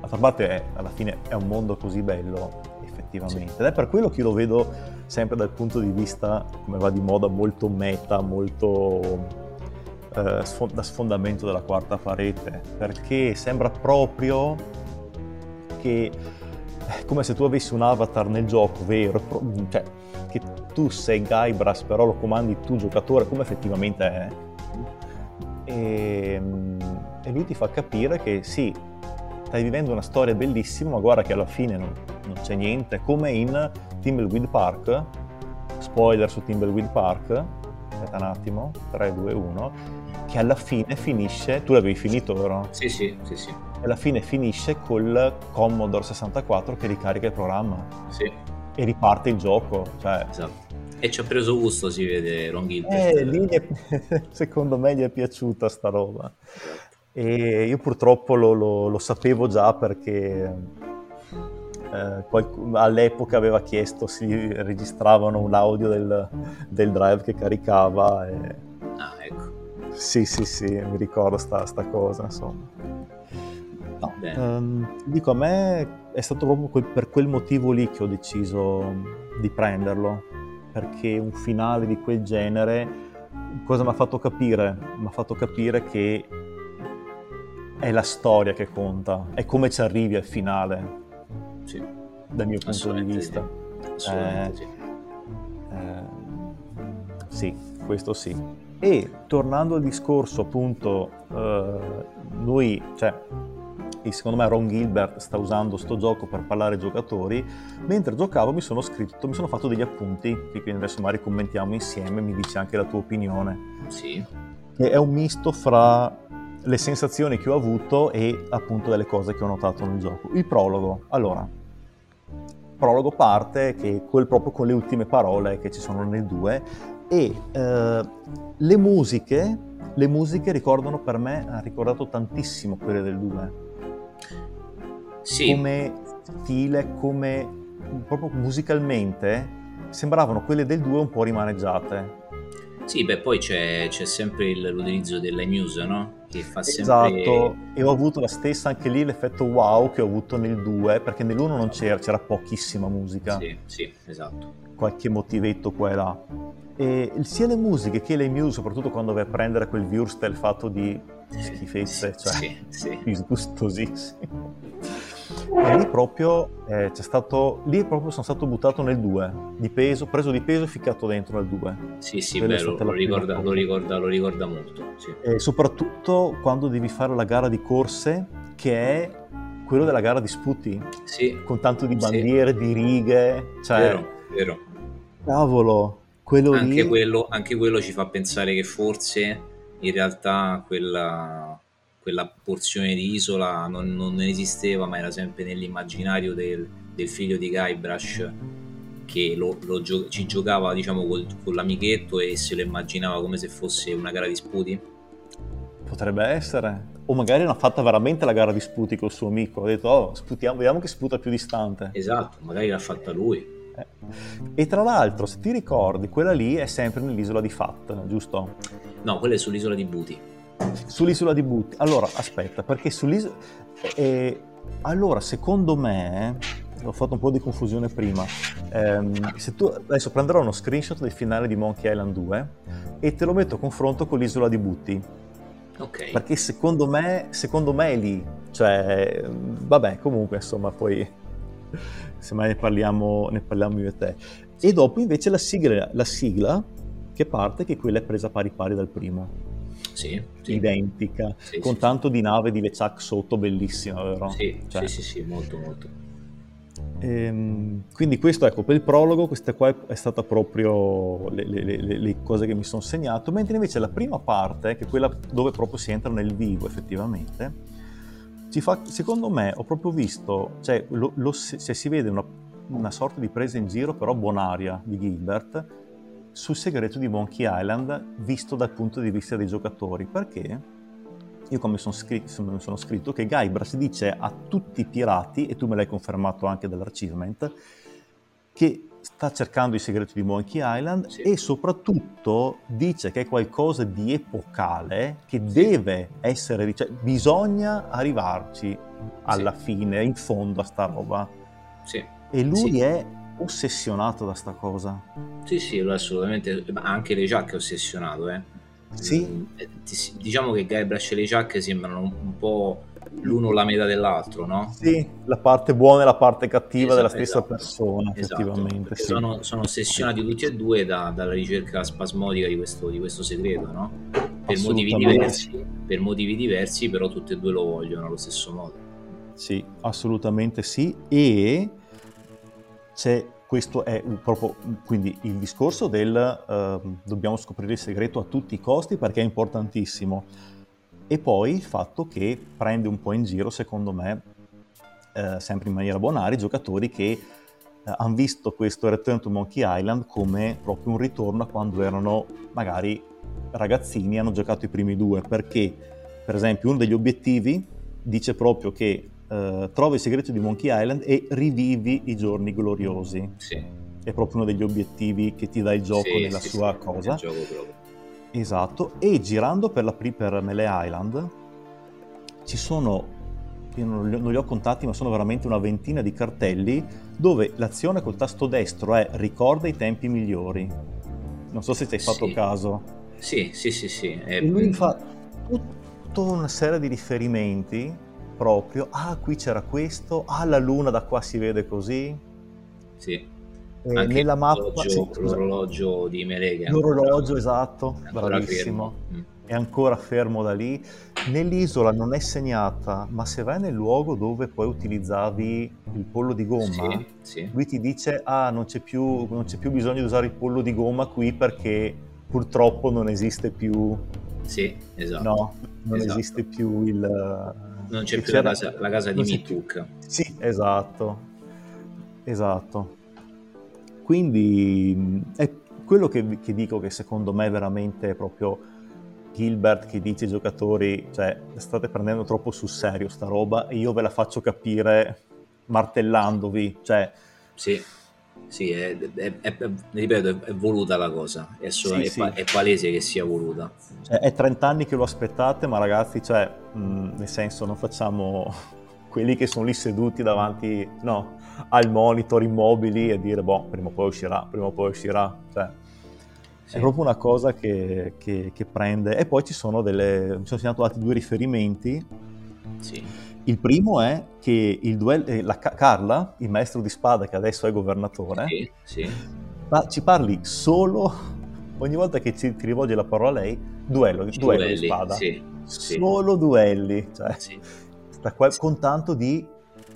d'altra parte è, alla fine è un mondo così bello effettivamente sì. ed è per quello che io lo vedo sempre dal punto di vista come va di moda molto meta molto eh, da sfondamento della quarta parete perché sembra proprio che è come se tu avessi un avatar nel gioco vero, cioè che tu sei Guybrush però lo comandi tu giocatore come effettivamente è. E, e, lui ti fa capire che sì, stai vivendo una storia bellissima, ma guarda che alla fine non, non c'è niente, come in Timbleweed Park, spoiler su Timbleweed Park, aspetta un attimo, 3, 2, 1, che alla fine finisce, tu l'avevi finito vero? Sì, sì, sì, sì e alla fine finisce col Commodore 64 che ricarica il programma. Sì. E riparte il gioco. Cioè... Esatto. E ci ha preso gusto, si vede, Ron Gilbert. Eh, lì è... secondo me gli è piaciuta sta roba. Esatto. E io purtroppo lo, lo, lo sapevo già perché eh, qualc- all'epoca aveva chiesto se registravano un audio del, del drive che caricava. E... Ah, ecco. Sì, sì, sì, mi ricordo sta, sta cosa, insomma. No, um, dico, a me è stato proprio quel, per quel motivo lì che ho deciso di prenderlo, perché un finale di quel genere, cosa mi ha fatto capire? Mi ha fatto capire che è la storia che conta, è come ci arrivi al finale, sì. dal mio punto di vista. Sì. Eh, sì. Eh, sì, questo sì. E tornando al discorso, appunto, eh, noi, cioè, secondo me Ron Gilbert sta usando sto gioco per parlare ai giocatori, mentre giocavo mi sono scritto, mi sono fatto degli appunti, che quindi adesso magari commentiamo insieme, mi dici anche la tua opinione. Sì. Che è un misto fra le sensazioni che ho avuto e appunto delle cose che ho notato nel gioco. Il prologo, allora, prologo parte che quel proprio con le ultime parole che ci sono nel 2 e eh, le musiche, le musiche ricordano per me, ha ricordato tantissimo quelle del 2 sì. come stile, come proprio musicalmente sembravano quelle del 2 un po' rimaneggiate. Sì, beh, poi c'è, c'è sempre il, l'utilizzo dell'iMuse, no? Che fa sempre... Esatto, e ho avuto la stessa anche lì l'effetto wow che ho avuto nel 2, perché nell'1 non c'era, c'era pochissima musica. Sì, sì, esatto. Qualche motivetto qua e là. E sia le musiche che le muse, soprattutto quando vai a prendere quel Wurstel fatto di schifezze, cioè sì, sì. disgustosissimo. E lì proprio eh, c'è stato, lì proprio sono stato buttato nel 2, di peso, preso di peso e ficcato dentro nel 2. Sì, sì, beh, lo, lo, ricorda, lo, ricorda, lo, ricorda, molto. Sì. E soprattutto quando devi fare la gara di corse, che è quello della gara di sputi, sì. con tanto di bandiere, sì. di righe, cioè... Vero, vero. Cavolo, quello anche lì... Quello, anche quello ci fa pensare che forse in realtà quella quella porzione di isola non, non esisteva, ma era sempre nell'immaginario del, del figlio di Guybrush che lo, lo gio- ci giocava diciamo col, con l'amichetto e se lo immaginava come se fosse una gara di sputi. Potrebbe essere. O magari l'ha fatta veramente la gara di sputi col suo amico. Ha detto, oh, sputiamo, vediamo che sputa più distante. Esatto, magari l'ha fatta lui. Eh. E tra l'altro, se ti ricordi, quella lì è sempre nell'isola di Fat, giusto? No, quella è sull'isola di Buti sull'isola di Butti. Allora, aspetta, perché sull'isola... Eh, allora, secondo me, ho fatto un po' di confusione prima, ehm, se tu, adesso prenderò uno screenshot del finale di Monkey Island 2 e te lo metto a confronto con l'isola di Butti. Ok. Perché secondo me, secondo me è lì. Cioè, vabbè, comunque, insomma, poi se mai ne parliamo, ne parliamo io e te. E dopo invece la sigla, la sigla che parte, che quella è presa pari pari dal primo. Sì, sì. Identica, Sì, con tanto di nave di LeChuck sotto, bellissima, vero? Sì, Cioè, sì, sì, molto, molto. ehm, quindi questo, ecco, per il prologo, questa qua è, stata proprio le, le- le- le cose che mi sono segnato, mentre invece la prima parte, che è quella dove proprio si entra nel vivo effettivamente, ci fa, secondo me, ho proprio visto, cioè, lo- lo- se se si vede una, una sorta di presa in giro, però buonaria, di Gilbert, sul segreto di Monkey Island, visto dal punto di vista dei giocatori, perché io come sono, scri- sono scritto che Guybrush dice a tutti i pirati, e tu me l'hai confermato anche dall'achievement, che sta cercando il segreto di Monkey Island Sì. e soprattutto dice che è qualcosa di epocale che deve essere, cioè bisogna arrivarci alla fine, in fondo a sta roba. Sì, E lui Sì. è ossessionato da sta cosa. sì, sì, assolutamente, ma anche Lejac è ossessionato, eh. Sì. Mm, Diciamo che Guybrush e Lejac sembrano un, po' l'uno la metà dell'altro, no? Sì, la parte buona e la parte cattiva Esatto, della stessa esatto. persona, Esatto, effettivamente. sì. sono, sono ossessionati tutti e due da- dalla ricerca spasmodica di questo, di questo segreto, no? Per motivi diversi, per motivi diversi, però tutti e due lo vogliono allo stesso modo. Sì, assolutamente sì. E c'è, questo è proprio quindi il discorso del ehm, dobbiamo scoprire il segreto a tutti i costi perché è importantissimo. E poi il fatto che prende un po' in giro, secondo me, eh, sempre in maniera bonaria, i giocatori che hanno visto questo Return to Monkey Island come proprio un ritorno a quando erano magari ragazzini e hanno giocato i primi due, perché per esempio uno degli obiettivi dice proprio che eh, trovi il segreto di Monkey Island e rivivi i giorni gloriosi. Sì. È proprio uno degli obiettivi che ti dà il gioco Sì, nella sì, sua cosa. Esatto, e girando per, la, per Melee Island ci sono, io non li, ho- non li ho contati, ma sono veramente una ventina di cartelli dove l'azione col tasto destro è ricorda i tempi migliori. Non so se ci hai fatto Sì. caso. Sì, sì, sì, sì. E lui fa tutta una serie di riferimenti proprio, ah qui c'era questo, ah la luna da qua si vede così. Sì. E Anche nella mappa... l'orologio, sì, scusa. l'orologio di è L'orologio, esatto, bravissimo. Mm. è ancora fermo da lì. Nell'isola non è segnata, ma se vai nel luogo dove poi utilizzavi il pollo di gomma, Sì, sì. lui ti dice: Ah, non c'è, più, non c'è più bisogno di usare il pollo di gomma qui perché purtroppo non esiste più. Sì, esatto. No, non Esatto. esiste più il. Non c'è più la casa, la casa di Mituk. Sì, esatto. Esatto. Quindi è quello che, che dico che secondo me è veramente proprio Gilbert che dice ai giocatori, cioè state prendendo troppo sul serio sta roba e io ve la faccio capire martellandovi, cioè Sì, sì, è, è- è- ripeto, è, voluta la cosa. È, solo- Sì, è sì. è palese che sia voluta. Cioè, è 30 anni che lo aspettate, ma ragazzi, cioè, mh, nel senso, non facciamo quelli che sono lì seduti davanti no, al monitor immobili e dire, boh, prima o poi uscirà, prima o poi uscirà. Cioè, Sì. È proprio una cosa che, che- che prende. E poi ci sono delle. Mi sono segnato altri due riferimenti. Sì. Il primo è che il duello, eh, la Ca- Carla, il maestro di spada che adesso è governatore, Sì, sì. ma ci parli solo ogni volta che ci, ti rivolge la parola a lei, duello, duello di Duelli, spada. Sì, sì. Solo duelli, cioè, sì. qua con tanto di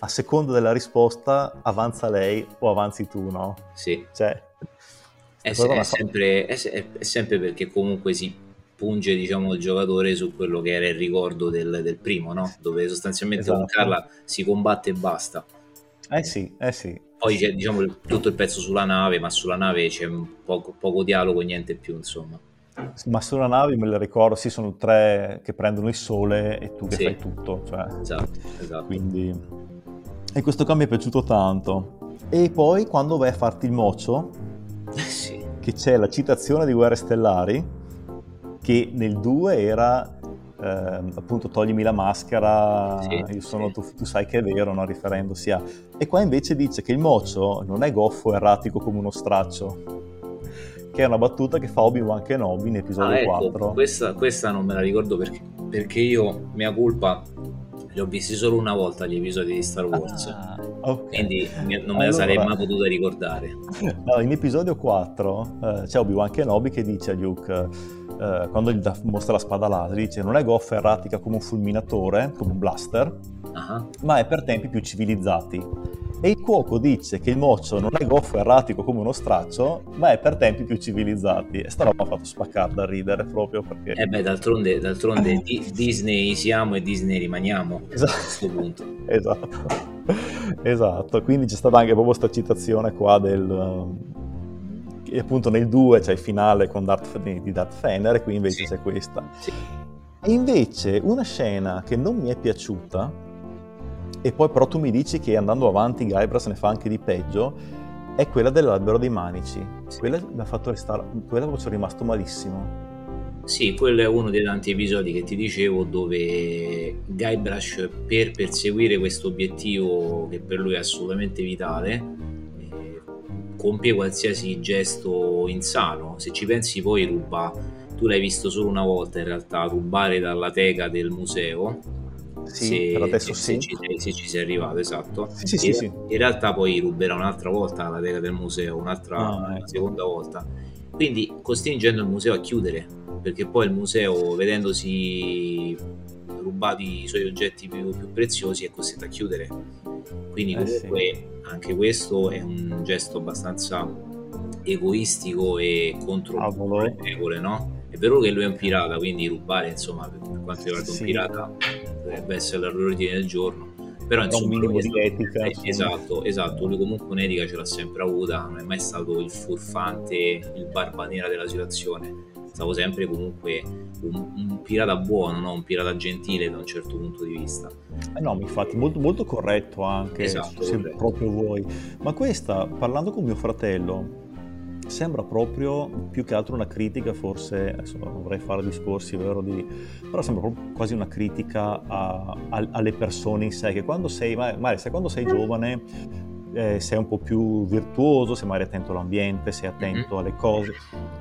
a seconda della risposta avanza lei o avanzi tu, no? sì. Cioè, È, è sempre, è, è sempre perché comunque si punge diciamo, il giocatore su quello che era il ricordo del, del primo, no? dove sostanzialmente con Esatto. Carla si combatte e basta. Eh sì, eh sì. Poi c'è diciamo, tutto il pezzo sulla nave, ma sulla nave c'è poco, poco dialogo, niente più, insomma. Ma sulla nave me le ricordo, sì, sono tre che prendono il sole e tu che Sì. fai tutto, cioè, Esatto, esatto. quindi... E questo qua mi è piaciuto tanto. E poi quando vai a farti il mocio, sì, che c'è la citazione di Guerre Stellari, che nel 2 era ehm, appunto toglimi la maschera, Sì, io sono, sì. tu, tu sai che è vero, no? riferendosi a... E qua invece dice che il mocio non è goffo e erratico come uno straccio, che è una battuta che fa Obi-Wan Kenobi in episodio Ah, ecco, 4. questa, questa non me la ricordo perché, perché io, mia colpa, li ho visti solo una volta gli episodi di Star Wars. Ah, Okay. Quindi non me allora, la sarei mai potuta ricordare. No, in episodio 4 eh, c'è Obi-Wan Kenobi che dice a Luke, eh, quando gli mostra la spada laser, dice non è goffa erratica come un fulminatore, come un blaster, uh-huh. ma è per tempi più civilizzati. E il cuoco dice che il moccio non è goffo erratico come uno straccio, ma è per tempi più civilizzati. E sta roba ha fatto spaccare da ridere proprio perché... Eh beh, d'altronde, d'altronde Disney siamo e Disney rimaniamo esatto. a questo punto. esatto. esatto, quindi c'è stata anche proprio questa citazione qua del... E appunto nel 2 c'è il finale con Darth, di Darth Fener e qui invece sì. c'è questa. Sì. E invece una scena che non mi è piaciuta e poi però tu mi dici che andando avanti Guybrush ne fa anche di peggio, è quella dell'albero dei manici. Sì. Quella mi ha fatto restare, quella ci sono rimasto malissimo. Sì, quello è uno dei tanti episodi che ti dicevo dove Guybrush per perseguire questo obiettivo che per lui è assolutamente vitale eh, compie qualsiasi gesto insano. Se ci pensi poi ruba, tu l'hai visto solo una volta in realtà, rubare dalla teca del museo sì, se, adesso se, sì. Ci, se ci sei arrivato, esatto. Sì, sì, in, sì, in realtà poi ruberà un'altra volta la teca del museo, un'altra ah, ecco. seconda volta. Quindi costringendo il museo a chiudere, perché poi il museo, vedendosi rubati i suoi oggetti più, più preziosi, è costretto a chiudere. Quindi eh, comunque sì. anche questo è un gesto abbastanza egoistico e contro le regole, no? È vero che lui è un pirata, quindi rubare, insomma, per quanto riguarda un pirata, dovrebbe essere l'ordine del giorno. Però insomma, un minimo di etica. Eh, esatto, esatto, lui comunque un'etica ce l'ha sempre avuta, non è mai stato il furfante, il barba nera della situazione. Stavo sempre comunque un, un pirata buono, no? un pirata gentile da un certo punto di vista. Eh no, infatti, molto, molto corretto anche, esatto, se corretto. proprio vuoi. Ma questa, parlando con mio fratello, sembra proprio più che altro una critica, forse, adesso non vorrei fare discorsi, vero, di, però sembra proprio quasi una critica a, a, alle persone in sé, che quando sei, magari se quando sei giovane eh, sei un po' più virtuoso, sei magari attento all'ambiente, sei attento mm-hmm. alle cose,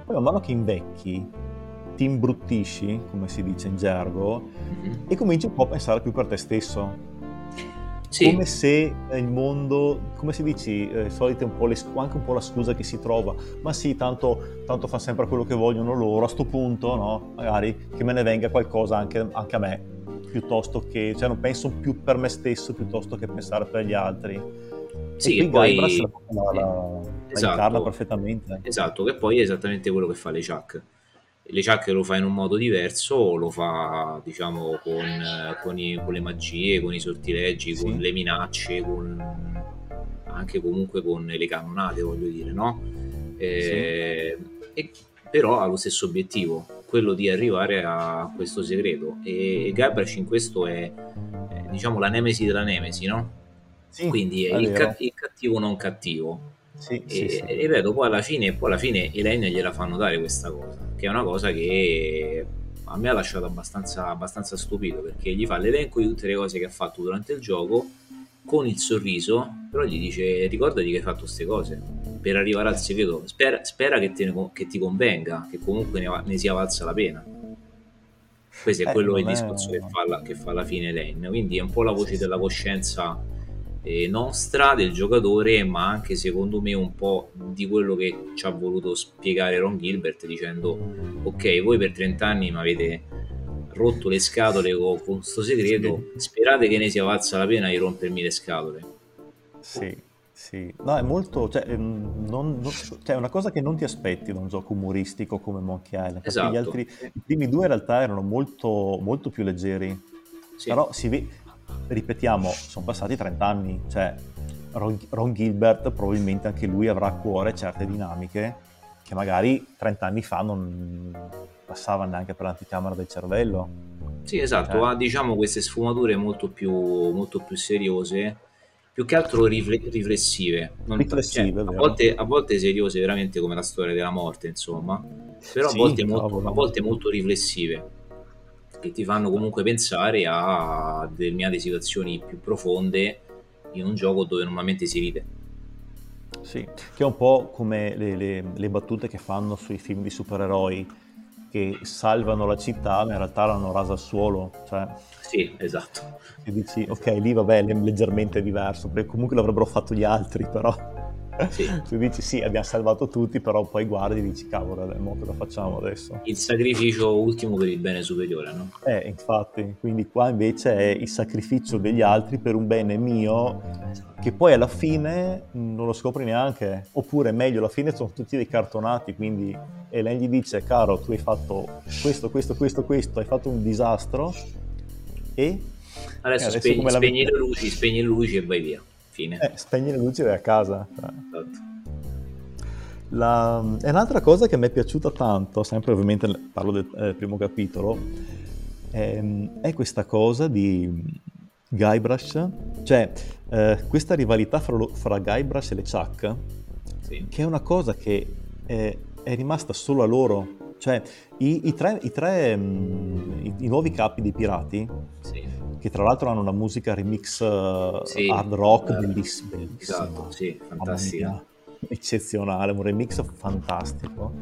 poi man mano che invecchi ti imbruttisci, come si dice in gergo, mm-hmm. e cominci un po' a pensare più per te stesso sì. come se il mondo, come si dice, eh, solite un po' le, anche un po' la scusa che si trova, ma sì, tanto, tanto fa sempre quello che vogliono loro, a sto punto, no? Magari che me ne venga qualcosa anche, anche a me, piuttosto che, cioè non penso più per me stesso piuttosto che pensare per gli altri. Sì, e poi la, la, la, esatto, perfettamente. Esatto, che poi è esattamente quello che fa le Chuck le ciacche lo fa in un modo diverso, lo fa diciamo con, con, i, con le magie, con i sortileggi, sì. con le minacce, con, anche comunque con le cannonate, voglio dire, no? Eh, sì. e, però ha lo stesso obiettivo, quello di arrivare a questo segreto. E, Gabriel in questo è, è, diciamo la nemesi della nemesi, no? Sì, Quindi è, è il, ca- il, cattivo non cattivo. Sì, e, sì, e ripeto, poi alla fine, poi alla fine Elaine gliela fa notare questa cosa che è una cosa che a me ha lasciato abbastanza, abbastanza stupito perché gli fa l'elenco di tutte le cose che ha fatto durante il gioco con il sorriso, però gli dice ricordati che hai fatto queste cose per arrivare al segreto, spera, spera che, te, che, ti convenga, che comunque ne, ne sia valsa la pena. Questo è eh, quello il discorso che, fa la, che fa alla fine Lane, quindi è un po' la voce sì, della coscienza eh, nostra, del giocatore, ma anche secondo me un po' di quello che ci ha voluto spiegare Ron Gilbert dicendo ok, voi per 30 anni mi avete rotto le scatole con questo segreto, sperate che ne sia valsa la pena di rompermi le scatole. Sì, sì, no, è molto, cioè, ehm, non, non, cioè, è una cosa che non ti aspetti da un gioco umoristico come Monkey Island, esatto. gli altri, i primi due in realtà erano molto, molto più leggeri, sì. però si vede, ripetiamo, sono passati 30 anni, cioè Ron, Ron, Gilbert probabilmente anche lui avrà a cuore certe dinamiche che magari 30 anni fa non passavano neanche per l'anticamera del cervello. Sì, esatto, cioè. ha diciamo queste sfumature molto più, molto più seriose, più che altro riflessive. Non, Riflessive, cioè, a, volte, a, volte, seriose veramente come la storia della morte, insomma, però sì, a, volte molto, a volte molto riflessive che ti fanno comunque pensare a determinate situazioni più profonde in un gioco dove normalmente si ride. Sì, che è un po' come le, le, le battute che fanno sui film di supereroi, che che salvano la città, ma in realtà l'hanno rasa al suolo. Cioè, sì, esatto. E dici, ok, lì vabbè, è leggermente diverso, perché comunque l'avrebbero fatto gli altri, però... Sì. tu dici sì, abbiamo salvato tutti, però poi guardi e dici cavolo, mo cosa facciamo adesso? Il sacrificio ultimo per il bene superiore, no? Eh, infatti, quindi qua invece è il sacrificio degli altri per un bene mio che poi alla fine non lo scopri neanche, oppure meglio, alla fine sono tutti dei cartonati, quindi e lei gli dice caro, tu hai fatto questo, questo, questo, questo, hai fatto un disastro e... Adesso, adesso spegni, spegni le luci, spegni le luci e vai via fine. Eh, spegni le luci e vai a casa. Esatto. La, è un'altra cosa che mi è piaciuta tanto, sempre ovviamente parlo del eh, primo capitolo, è, è, questa cosa di Guybrush, cioè eh, questa rivalità fra, fra, Guybrush e le Chuck, sì. che è una cosa che è, è rimasta solo a loro. Cioè, i, i tre, i, tre mh, i, i, nuovi capi dei pirati sì che tra l'altro hanno una musica remix uh, sì, hard rock eh, bellissima, bellissima. Esatto, sì, fantastica. Eccezionale, un remix fantastico.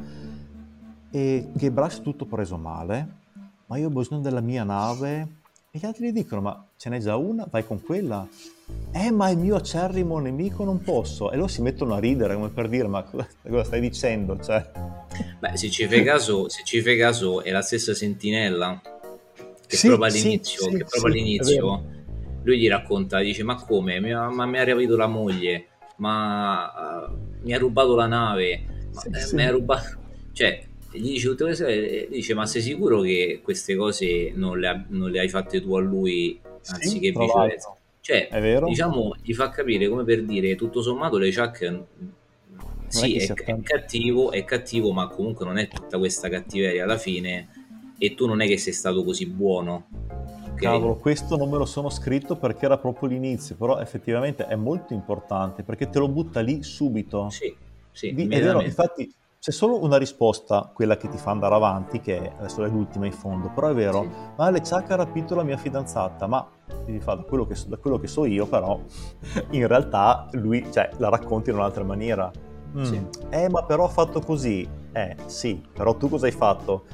E che Brush tutto preso male, ma io ho bisogno della mia nave. E gli altri gli dicono, ma ce n'è già una? Vai con quella. Eh, ma il mio acerrimo nemico non posso. E loro si mettono a ridere come per dire, ma cosa, cosa stai dicendo? Cioè... Beh, se ci fai caso, se ci fai caso è la stessa sentinella che sì, proprio all'inizio, sì, che proprio sì, all'inizio lui gli racconta, dice ma come, mi ha, ma mi ha rapito la moglie, ma uh, mi ha rubato la nave, ma, eh, mi ha rubato... Cioè, gli dice tutte queste cose, dice ma sei sicuro che queste cose non le, ha, non le hai fatte tu a lui anziché viceversa? Cioè, diciamo, gli fa capire come per dire, tutto sommato le Chuck sì, è, è, cattivo, è cattivo, ma comunque non è tutta questa cattiveria alla fine e tu non è che sei stato così buono. Okay? Cavolo, questo non me lo sono scritto perché era proprio l'inizio, però effettivamente è molto importante perché te lo butta lì subito. Sì, sì. Di, è vero, infatti c'è solo una risposta, quella che ti fa andare avanti, che adesso è l'ultima in fondo, però è vero, sì. ma le Chuck ha rapito la mia fidanzata, ma fa, da, quello che, da quello che so io però, in realtà lui cioè, la racconta in un'altra maniera. Mm. Sì. Eh, ma però ha fatto così. Eh, sì, però tu cosa hai fatto?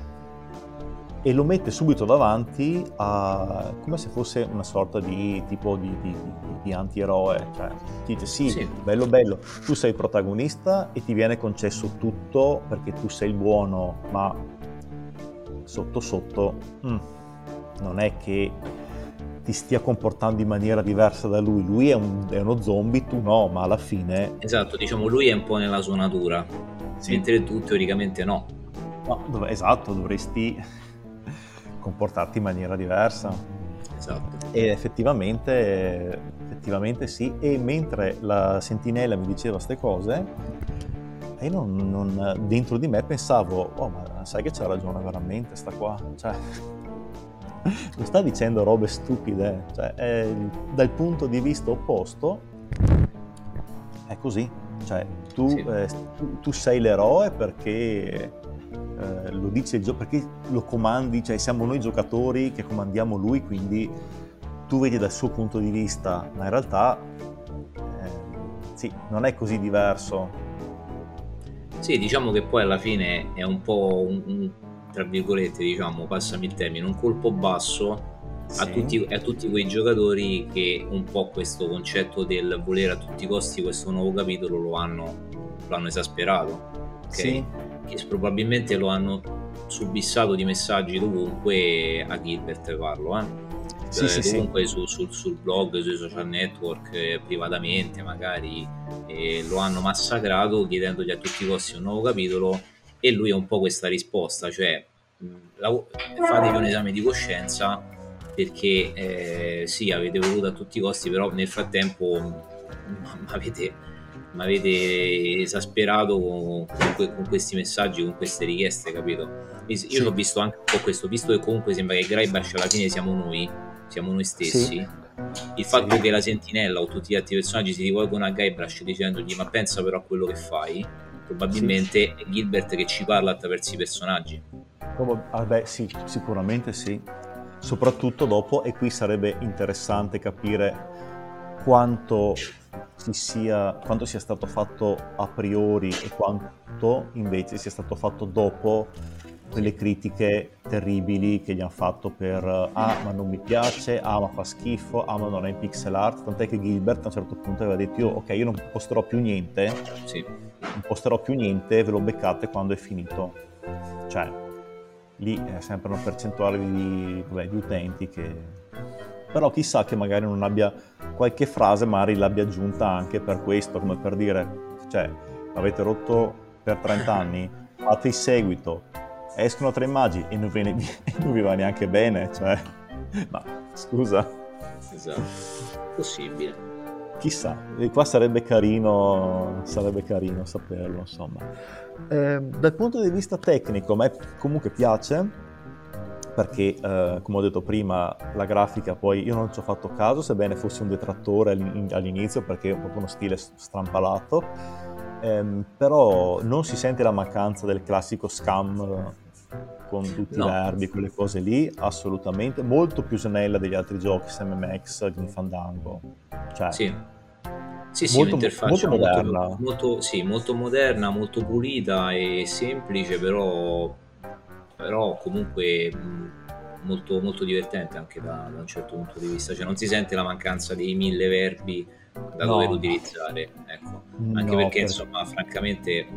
E lo mette subito davanti a come se fosse una sorta di tipo di, di, di antieroe, cioè ti dice sì, sì, bello bello, tu sei il protagonista e ti viene concesso tutto perché tu sei il buono, ma sotto sotto mm, non è che ti stia comportando in maniera diversa da lui, lui è, un, è uno zombie, tu no, ma alla fine... Esatto, diciamo lui è un po' nella sua natura, sì. mentre tu teoricamente no. No, dov- esatto, dovresti comportarti in maniera diversa. Esatto. E effettivamente, effettivamente sì. E mentre la sentinella mi diceva queste cose, io non, non, dentro di me pensavo, oh ma sai che c'ha ragione veramente sta qua? Cioè, non sta dicendo robe stupide, cioè, è, dal punto di vista opposto è così. Cioè, tu, sì. eh, tu, tu sei l'eroe perché eh, lo dice il gioco perché lo comandi, cioè siamo noi giocatori che comandiamo lui, quindi tu vedi dal suo punto di vista, ma in realtà eh, sì, non è così diverso. Sì, diciamo che poi alla fine è un po' un, un tra virgolette, diciamo, passami il termine, un colpo basso a, tutti, a, tutti, quei giocatori che un po' questo concetto del volere a tutti i costi questo nuovo capitolo lo hanno, lo hanno esasperato. Okay? Sì che probabilmente lo hanno subissato di messaggi dovunque a Gilbert parlo eh. Sì, sì, comunque sì. Su, su, sul blog, sui social network, eh, privatamente magari eh, lo hanno massacrato chiedendogli a tutti i costi un nuovo capitolo e lui ha un po' questa risposta, cioè la, fatevi un esame di coscienza perché eh, sì avete voluto a tutti i costi però nel frattempo avete mi avete esasperato con, con, con, questi messaggi, con queste richieste, capito? Io sì. ho visto anche un po' questo, visto che comunque sembra che Graibash alla fine siamo noi, siamo noi stessi. Sì. Il fatto sì. che la sentinella o tutti gli altri personaggi si rivolgono a Guybrush dicendogli ma pensa però a quello che fai, probabilmente è Gilbert che ci parla attraverso i personaggi. Ah beh, sì, sicuramente sì. Soprattutto dopo, e qui sarebbe interessante capire quanto sia, quanto sia stato fatto a priori e quanto invece sia stato fatto dopo quelle critiche terribili che gli hanno fatto per ah ma non mi piace, ah ma fa schifo, ah ma non è in pixel art, tant'è che Gilbert a un certo punto aveva detto io ok io non posterò più niente, sì. non posterò più niente, ve lo beccate quando è finito. Cioè, lì è sempre una percentuale di, vabbè, di utenti che... Però chissà che magari non abbia qualche frase, magari l'abbia aggiunta anche per questo, come per dire, cioè, avete rotto per 30 anni, fate il seguito, escono tre immagini e non, viene, non vi va neanche bene, cioè, ma scusa. Esatto, possibile. Chissà, e qua sarebbe carino, sarebbe carino saperlo, insomma. Eh, dal punto di vista tecnico, a me comunque piace, perché eh, come ho detto prima la grafica poi io non ci ho fatto caso sebbene fosse un detrattore all'inizio perché è proprio uno stile strampalato ehm, però non si sente la mancanza del classico scam con tutti no. i verbi, quelle cose lì, assolutamente, molto più snella degli altri giochi, SMMX, Green Fandango. Cioè, sì. Sì, sì, molto, un'interfaccia molto moderna. Molto, molto, sì, molto moderna, molto pulita e semplice, però, però comunque molto, molto divertente anche da, da, un certo punto di vista. Cioè non si sente la mancanza dei mille verbi da no. dover utilizzare. Ecco. Anche no, perché, per... insomma, francamente,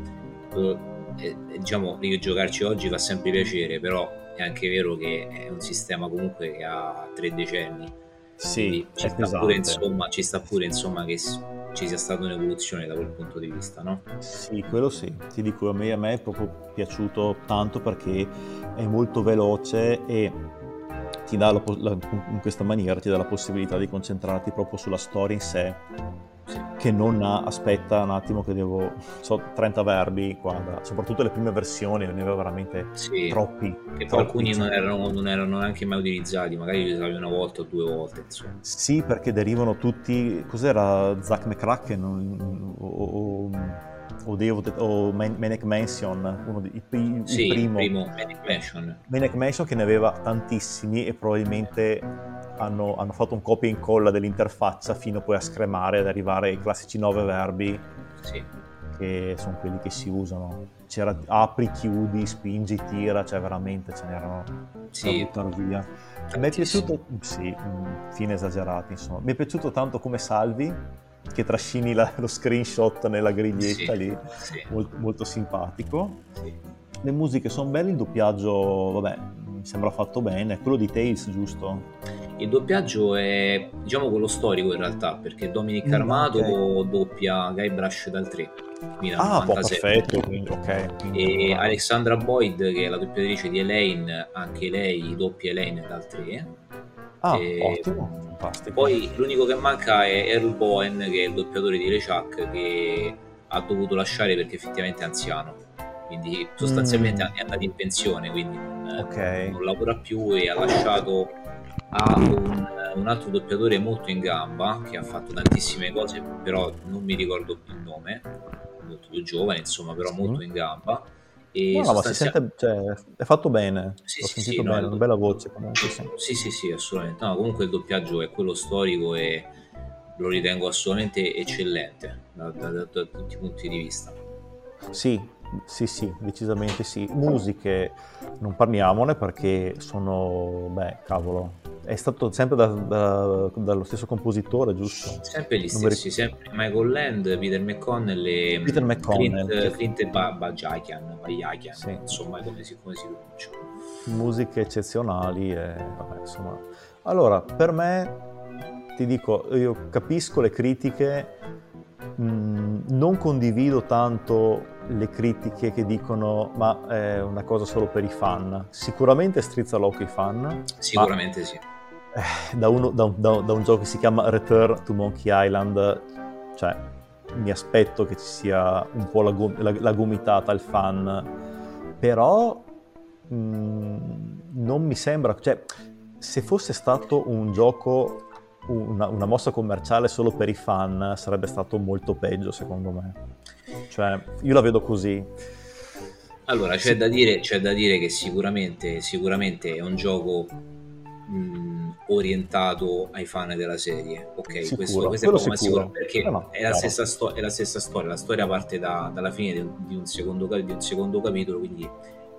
eh, diciamo, io giocarci oggi fa sempre piacere, però è anche vero che è un sistema comunque che ha tre decenni. Sì, ci sta, pure, insomma, ci sta pure insomma che ci sia stata un'evoluzione da quel punto di vista, no? Sì, quello sì. Ti dico, a me, a me è proprio piaciuto tanto perché è molto veloce e ti dà la, la, in questa maniera ti dà la possibilità di concentrarti proprio sulla storia in sé che non ha, aspetta un attimo che devo, so, 30 verbi, guarda, soprattutto le prime versioni ne aveva veramente sì, troppi. E poi alcuni non erano, non erano, neanche mai utilizzati, magari li usavi una volta o due volte. Insomma. Sì, perché derivano tutti, cos'era Zack McCracken o, o, o, Dave, o Manic Mansion, uno dei, il, sì, il primo. il primo Manic Mansion. Manic Mansion che ne aveva tantissimi e probabilmente hanno, hanno, fatto un copia e incolla dell'interfaccia fino poi a scremare ad arrivare ai classici nove verbi sì. che sono quelli che si usano. C'era apri, chiudi, spingi, tira, cioè veramente ce n'erano sì. da buttare via. Mi è piaciuto, sì, mm, fine esagerati insomma, mi è piaciuto tanto come salvi che trascini la, lo screenshot nella griglietta sì, lì, sì. Molto, molto, simpatico. Sì. Le musiche sono belle, il doppiaggio, vabbè, mi sembra fatto bene, quello di Tales, giusto? Il doppiaggio è diciamo quello storico in realtà, perché Dominic mm, Armato okay. doppia Guybrush dal 3. Ah, perfetto, quindi, ok. Quindi, e Alexandra Boyd, che è la doppiatrice di Elaine, anche lei doppia Elaine dal 3. Ah, e ottimo, fantastico. Poi l'unico che manca è Earl Bowen, che è il doppiatore di LeChuck, che ha dovuto lasciare perché effettivamente è anziano. Quindi sostanzialmente mm. è andato in pensione, quindi non, okay. non lavora più e ha lasciato ha un, un, altro doppiatore molto in gamba che ha fatto tantissime cose, però non mi ricordo più il nome, molto più giovane, insomma, però molto in gamba. E no, sostanzia... ma si sente, cioè, è fatto bene, sì, ho sì, sentito sì, bene, no, una bella voce comunque. Sì, sì, sì, sì assolutamente. No, comunque il doppiaggio è quello storico e lo ritengo assolutamente eccellente da, da, da, da tutti i punti di vista. Sì, sì, sì, decisamente sì. Musiche non parliamone perché sono, beh, cavolo, è stato sempre da, da, dallo stesso compositore, giusto? Sempre gli stessi, sempre Michael Land, Peter McConnell e Peter McConnell, Clint, Clint Bajakian, Bajakian sì. insomma come si, come si pronuncia. Musiche eccezionali e vabbè, insomma. Allora, per me, ti dico, io capisco le critiche, mh, mm, non condivido tanto le critiche che dicono ma è una cosa solo per i fan. Sicuramente strizza l'occhio ai fan. Sicuramente sì da, uno, da, un, da, da, un, gioco che si chiama Return to Monkey Island, cioè mi aspetto che ci sia un po' la, la, la gomitata al fan, però mh, mm, non mi sembra, cioè se fosse stato un gioco, una, una, mossa commerciale solo per i fan, sarebbe stato molto peggio secondo me. Cioè, io la vedo così. Allora, c'è, sì. da, dire, c'è da dire che sicuramente, sicuramente è un gioco mh, orientato ai fan della serie. Ok, sicuro, questo, questo è poco ma sicuro perché no, no, è, la sto- è, la stessa storia. La storia parte da, dalla fine di un, di, un secondo, di un, secondo, capitolo, quindi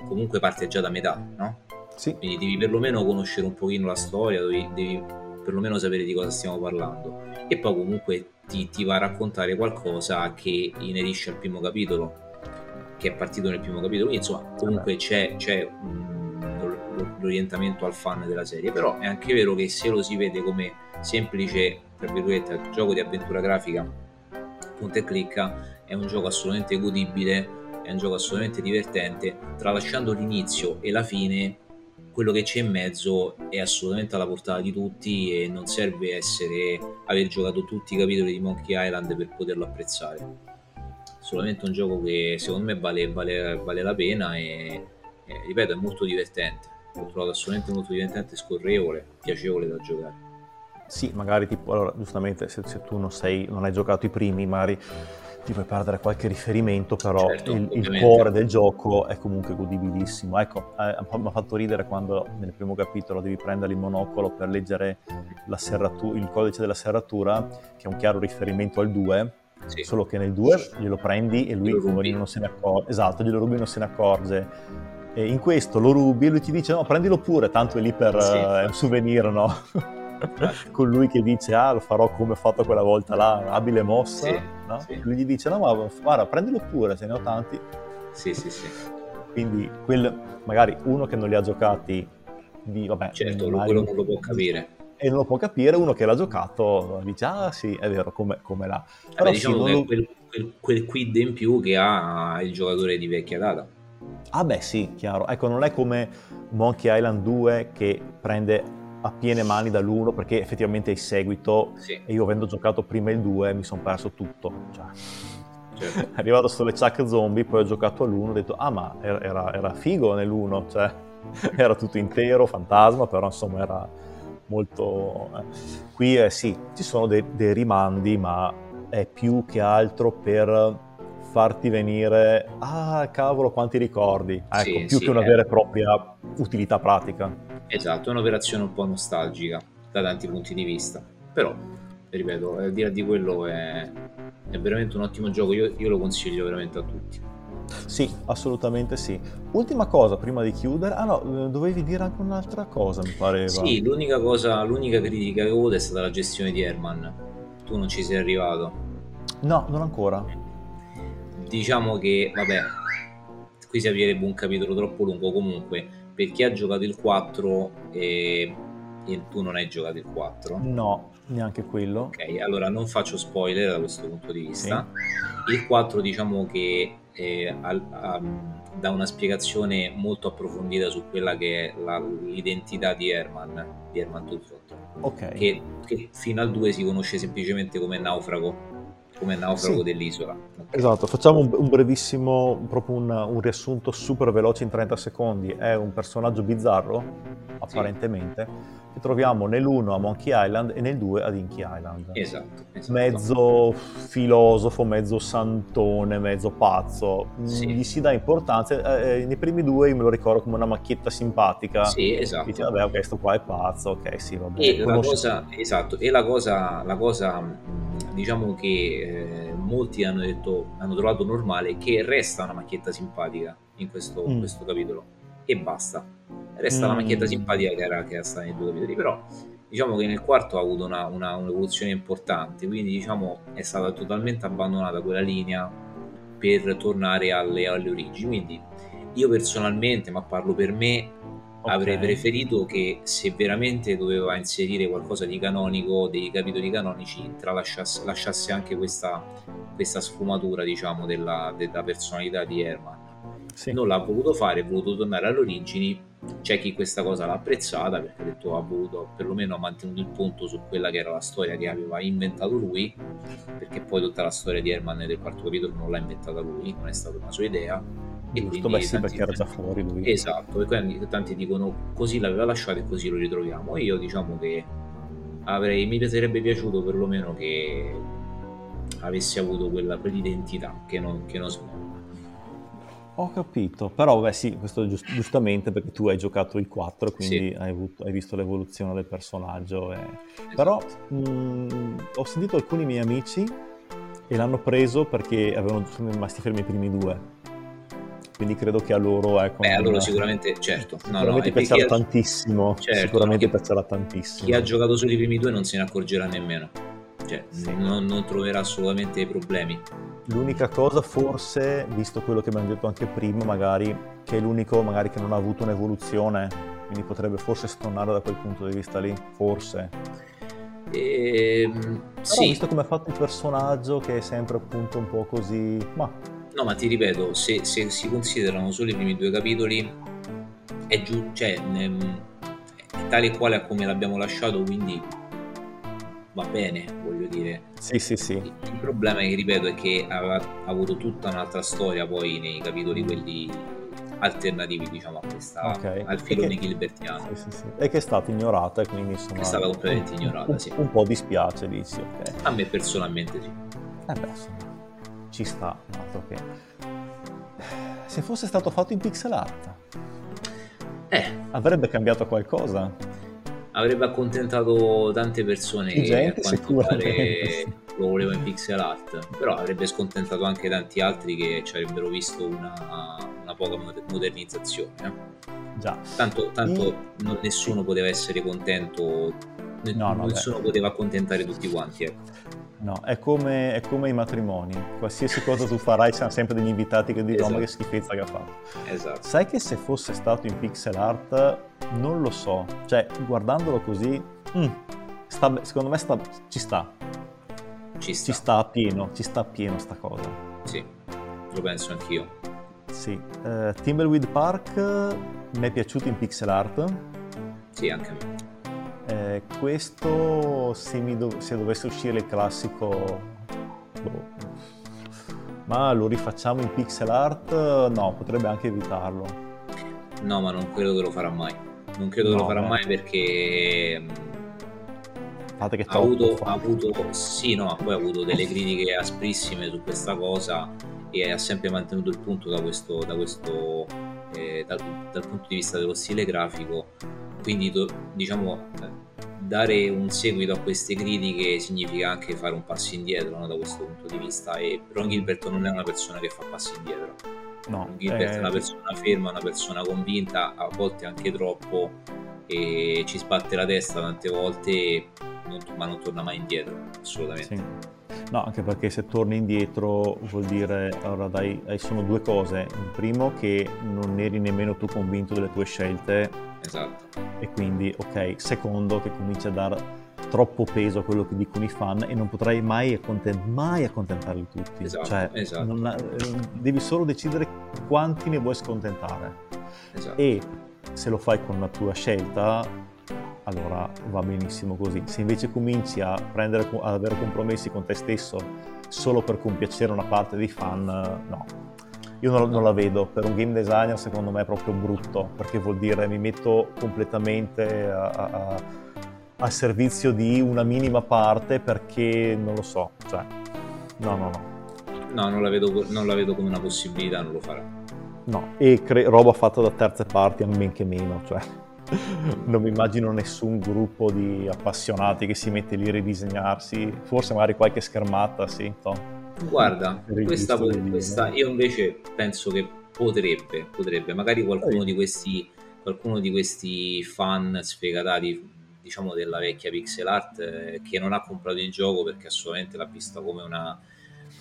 comunque parte già da metà, no? Sì. Quindi devi perlomeno conoscere un pochino la storia, devi, devi perlomeno sapere di cosa stiamo parlando. E poi comunque ti, ti, va a raccontare qualcosa che inerisce al primo capitolo, che è partito nel primo capitolo. Quindi, insomma, comunque c'è, c'è um, l'orientamento al fan della serie. Però è anche vero che se lo si vede come semplice, tra virgolette, gioco di avventura grafica, punta e clicca, è un gioco assolutamente godibile, è un gioco assolutamente divertente, tralasciando l'inizio e la fine quello che c'è in mezzo è assolutamente alla portata di tutti e non serve essere, aver giocato tutti i capitoli di Monkey Island per poterlo apprezzare. Solamente un gioco che secondo me vale, vale, vale la pena e, e, ripeto è molto divertente. L'ho trovato assolutamente molto divertente, scorrevole, piacevole da giocare. Sì, magari tipo, allora giustamente se, se tu non, sei, non hai giocato i primi, magari ti puoi perdere qualche riferimento, però certo, il, il, cuore del gioco è comunque godibilissimo. Ecco, eh, mi ha fatto ridere quando nel primo capitolo devi prendere il monocolo per leggere serratu- il codice della serratura, che è un chiaro riferimento al 2, sì. solo che nel 2 glielo prendi e lui non se ne accorge. Esatto, glielo rubi non se ne accorge. E in questo lo rubi e lui ti dice no, prendilo pure, tanto è lì per sì. uh, un souvenir, no? con lui che dice ah lo farò come ho fatto quella volta là, abile mossa, sì, no? sì. lui gli dice no ma guarda prendilo pure, ce ne ho tanti. Sì, sì, sì. Quindi quel, magari uno che non li ha giocati, di, vabbè, certo, quello non lo può capire. E non lo può capire, uno che l'ha giocato dice ah sì, è vero, come, come là. Però diciamo sì, lo... quel, quel, quel quid in più che ha il giocatore di vecchia data. Ah beh sì, chiaro. Ecco, non è come Monkey Island 2 che prende a piene mani dall'1 perché effettivamente è il seguito sì. e io avendo giocato prima il 2 mi sono perso tutto. Cioè, certo. È arrivato sulle Chuck Zombie, poi ho giocato all'1 ho detto ah ma era, era figo nell'1, cioè era tutto intero, fantasma, però insomma era molto... Eh. Qui eh, sì, ci sono dei, dei rimandi ma è più che altro per farti venire, ah cavolo quanti ricordi, ecco, sì, più sì, che una eh. vera e propria utilità pratica. Esatto, è un'operazione un po' nostalgica da tanti punti di vista, però, ripeto, al di là di quello è, è veramente un ottimo gioco, io, io lo consiglio veramente a tutti. Sì, assolutamente sì. Ultima cosa prima di chiudere. Ah no, dovevi dire anche un'altra cosa, mi pareva. Sì, l'unica cosa, l'unica critica che ho avuto è stata la gestione di Herman. Tu non ci sei arrivato? No, non ancora. Diciamo che, vabbè, qui si aprirebbe un capitolo troppo lungo comunque per chi ha giocato il 4 e, e, tu non hai giocato il 4 no neanche quello. Ok allora non faccio spoiler da questo punto di vista. Sì. il 4 diciamo che eh, ha, ha, dà una spiegazione molto approfondita su quella che è la, l'identità di Herman di Herman Tufot okay. che, che fino al 2 si conosce semplicemente come naufrago come naufrago sì. dell'isola. Esatto, facciamo un, un brevissimo, proprio un, un, riassunto super veloce in 30 secondi. È un personaggio bizzarro, apparentemente, sì che troviamo nell'1 a Monkey Island e nel 2 ad Inky Island. Esatto, esatto. Mezzo filosofo, mezzo santone, mezzo pazzo. Sì. Gli si dà importanza. Eh, eh, nei primi due me lo ricordo come una macchietta simpatica. Sì, esatto. Dice, vabbè, ok, questo qua è pazzo, ok, sì, vabbè. E la cosa, esatto, e la cosa, la cosa diciamo che eh, molti hanno detto, hanno trovato normale che resta una macchietta simpatica in questo, mm. questo capitolo. E basta resta mm. la macchietta simpatica che era, che era stata nei due capitoli, però diciamo che nel quarto ha avuto una, una, un'evoluzione importante, quindi diciamo è stata totalmente abbandonata quella linea per tornare alle, alle origini. Quindi io personalmente, ma parlo per me, okay. avrei preferito che se veramente doveva inserire qualcosa di canonico, dei capitoli canonici, lasciasse anche questa, questa sfumatura, diciamo, della, della personalità di Herman. Sì. Non l'ha voluto fare, ha voluto tornare alle origini c'è chi questa cosa l'ha apprezzata perché ha detto ha voluto perlomeno ha mantenuto il punto su quella che era la storia che aveva inventato lui perché poi tutta la storia di Herman del quarto capitolo non l'ha inventata lui non è stata una sua idea. E Giusto, beh sì perché era già fuori lui. Esatto e quindi tanti dicono così l'aveva lasciato e così lo ritroviamo. Io diciamo che avrei, mi sarebbe piaciuto perlomeno che avesse avuto quella, quell'identità che non, che non ho capito, però beh sì, questo giust- giustamente perché tu hai giocato il 4, quindi sì. hai, avuto, hai, visto l'evoluzione del personaggio. E... Però mh, mm, ho sentito alcuni miei amici e l'hanno preso perché avevano, sono rimasti fermi i primi due. quindi credo che a loro ecco, Beh, a loro sicuramente certo no, sicuramente no, piacerà tantissimo certo, sicuramente piacerà tantissimo chi ha giocato solo i primi due non se ne accorgerà nemmeno cioè, sì. non, non troverà assolutamente problemi L'unica cosa forse, visto quello che abbiamo detto anche prima, magari che è l'unico magari che non ha avuto un'evoluzione, quindi potrebbe forse stornare da quel punto di vista lì, forse. Ehm, sì. visto come è fatto il personaggio che è sempre appunto un po' così... Ma... No, ma ti ripeto, se, se si considerano solo i primi due capitoli, è, giù, cioè, è tale e quale a come l'abbiamo lasciato, quindi va bene, voglio dire. Sì, sì, sì. Il problema, che ripeto, è che ha, avuto tutta un'altra storia poi nei capitoli quelli alternativi diciamo a questa, okay. al filone che, gilbertiano sì, sì, sì. e che è stata ignorata e quindi insomma, è stata completamente un, ignorata un, sì. un po' dispiace dici ok a me personalmente sì eh beh insomma ci sta altro che se fosse stato fatto in pixel art eh. avrebbe cambiato qualcosa avrebbe accontentato tante persone che a quanto pare lo voleva in pixel art però avrebbe scontentato anche tanti altri che ci avrebbero visto una, una poca modernizzazione eh? Già. tanto, tanto e... non, nessuno poteva essere contento no, no, nessuno beh. poteva accontentare tutti quanti ecco. No, è come, è come, i matrimoni. Qualsiasi cosa tu farai, ci sono sempre degli invitati che dicono: esatto. Ma che schifezza che ha fatto. Esatto. Sai che se fosse stato in pixel art, non lo so. Cioè, guardandolo così, mm, sta, secondo me sta, ci sta. Ci sta. Ci sta a pieno, ci sta a pieno sta cosa. Sì, lo penso anch'io. Sì. Uh, Timbleweed Park mi è piaciuto in pixel art. Sì, anche a me. Eh, questo se, dov- se, dovesse uscire il classico boh, ma lo rifacciamo in pixel art? No potrebbe anche evitarlo. No ma non credo che lo farà mai. Non credo no, che lo farà beh. mai perché Fate che ha avuto, ha avuto sì no poi ha avuto delle critiche asprissime su questa cosa e ha sempre mantenuto il punto da questo, da questo eh, dal, dal punto di vista dello stile grafico quindi diciamo dare un seguito a queste critiche significa anche fare un passo indietro no, da questo punto di vista e Ron Gilbert non è una persona che fa passi indietro no, Ron Gilbert eh... è una persona ferma, una persona convinta a volte anche troppo e ci sbatte la testa tante volte non, ma non torna mai indietro assolutamente sì. No, anche perché se torni indietro vuol dire, allora dai, sono due cose. Il primo che non eri nemmeno tu convinto delle tue scelte Esatto. E quindi, ok, secondo che comincia a dare troppo peso a quello che dicono i fan e non potrai mai, accontent- mai accontentarli tutti. Esatto, cioè, esatto. Ha, devi solo decidere quanti ne vuoi scontentare. Esatto. E se lo fai con la tua scelta, allora va benissimo così. Se invece cominci a prendere, ad avere compromessi con te stesso solo per compiacere una parte dei fan, no, io non, non, la vedo, per un game designer secondo me è proprio brutto, perché vuol dire mi metto completamente a, a, a servizio di una minima parte perché non lo so, cioè, no, no, no. No, non la vedo, non la vedo come una possibilità, non lo farà. No, e cre- roba fatta da terze parti a men che meno, cioè non mi immagino nessun gruppo di appassionati che si mette lì a ridisegnarsi, forse magari qualche schermata, sì, no? Guarda, questa, questa, io invece penso che potrebbe, potrebbe, magari qualcuno di questi, qualcuno di questi fan sfegatati, diciamo della vecchia pixel art, eh, che non ha comprato il gioco perché assolutamente l'ha vista come una,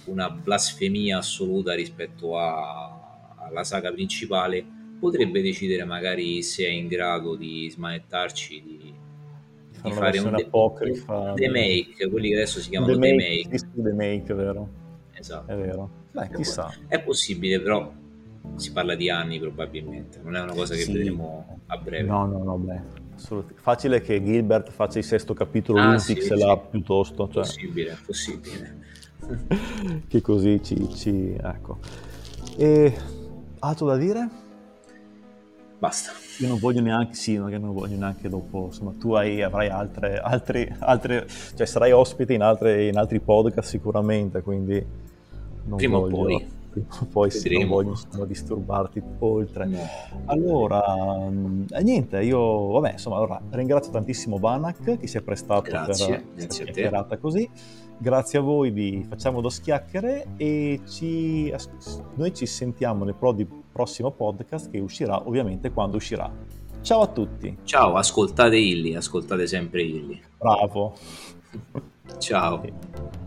una blasfemia assoluta rispetto a, alla saga principale, potrebbe decidere magari se è in grado di smanettarci, di, di fare un, de- un remake, quelli che adesso si chiamano The Make. Esatto. È vero. Beh, chissà. È possibile, però si parla di anni probabilmente, non è una cosa che sì. vedremo a breve. No, no, no, beh. Facile che Gilbert faccia il sesto capitolo ah, sì, pixel sì. piuttosto. Cioè. Possibile, possibile. che così ci, ci... ecco. E altro da dire? Basta. Io non voglio neanche, sì, non voglio neanche dopo, insomma, tu hai, avrai altre, altre, altre, cioè sarai ospite in, altre, in altri podcast sicuramente, quindi non prima voglio, o poi. Prima o poi, se non vogliono disturbarti oltre. No. Allora, mm, eh, niente, io, vabbè, insomma, allora, ringrazio tantissimo Vanak che si è prestato Grazie. per questa chiacchierata così. Grazie a voi vi Facciamo Dos Chiacchiere e ci, noi ci sentiamo nel pro- prossimo podcast che uscirà ovviamente quando uscirà. Ciao a tutti. Ciao, ascoltate Illy, ascoltate sempre Illy. Bravo. Ciao.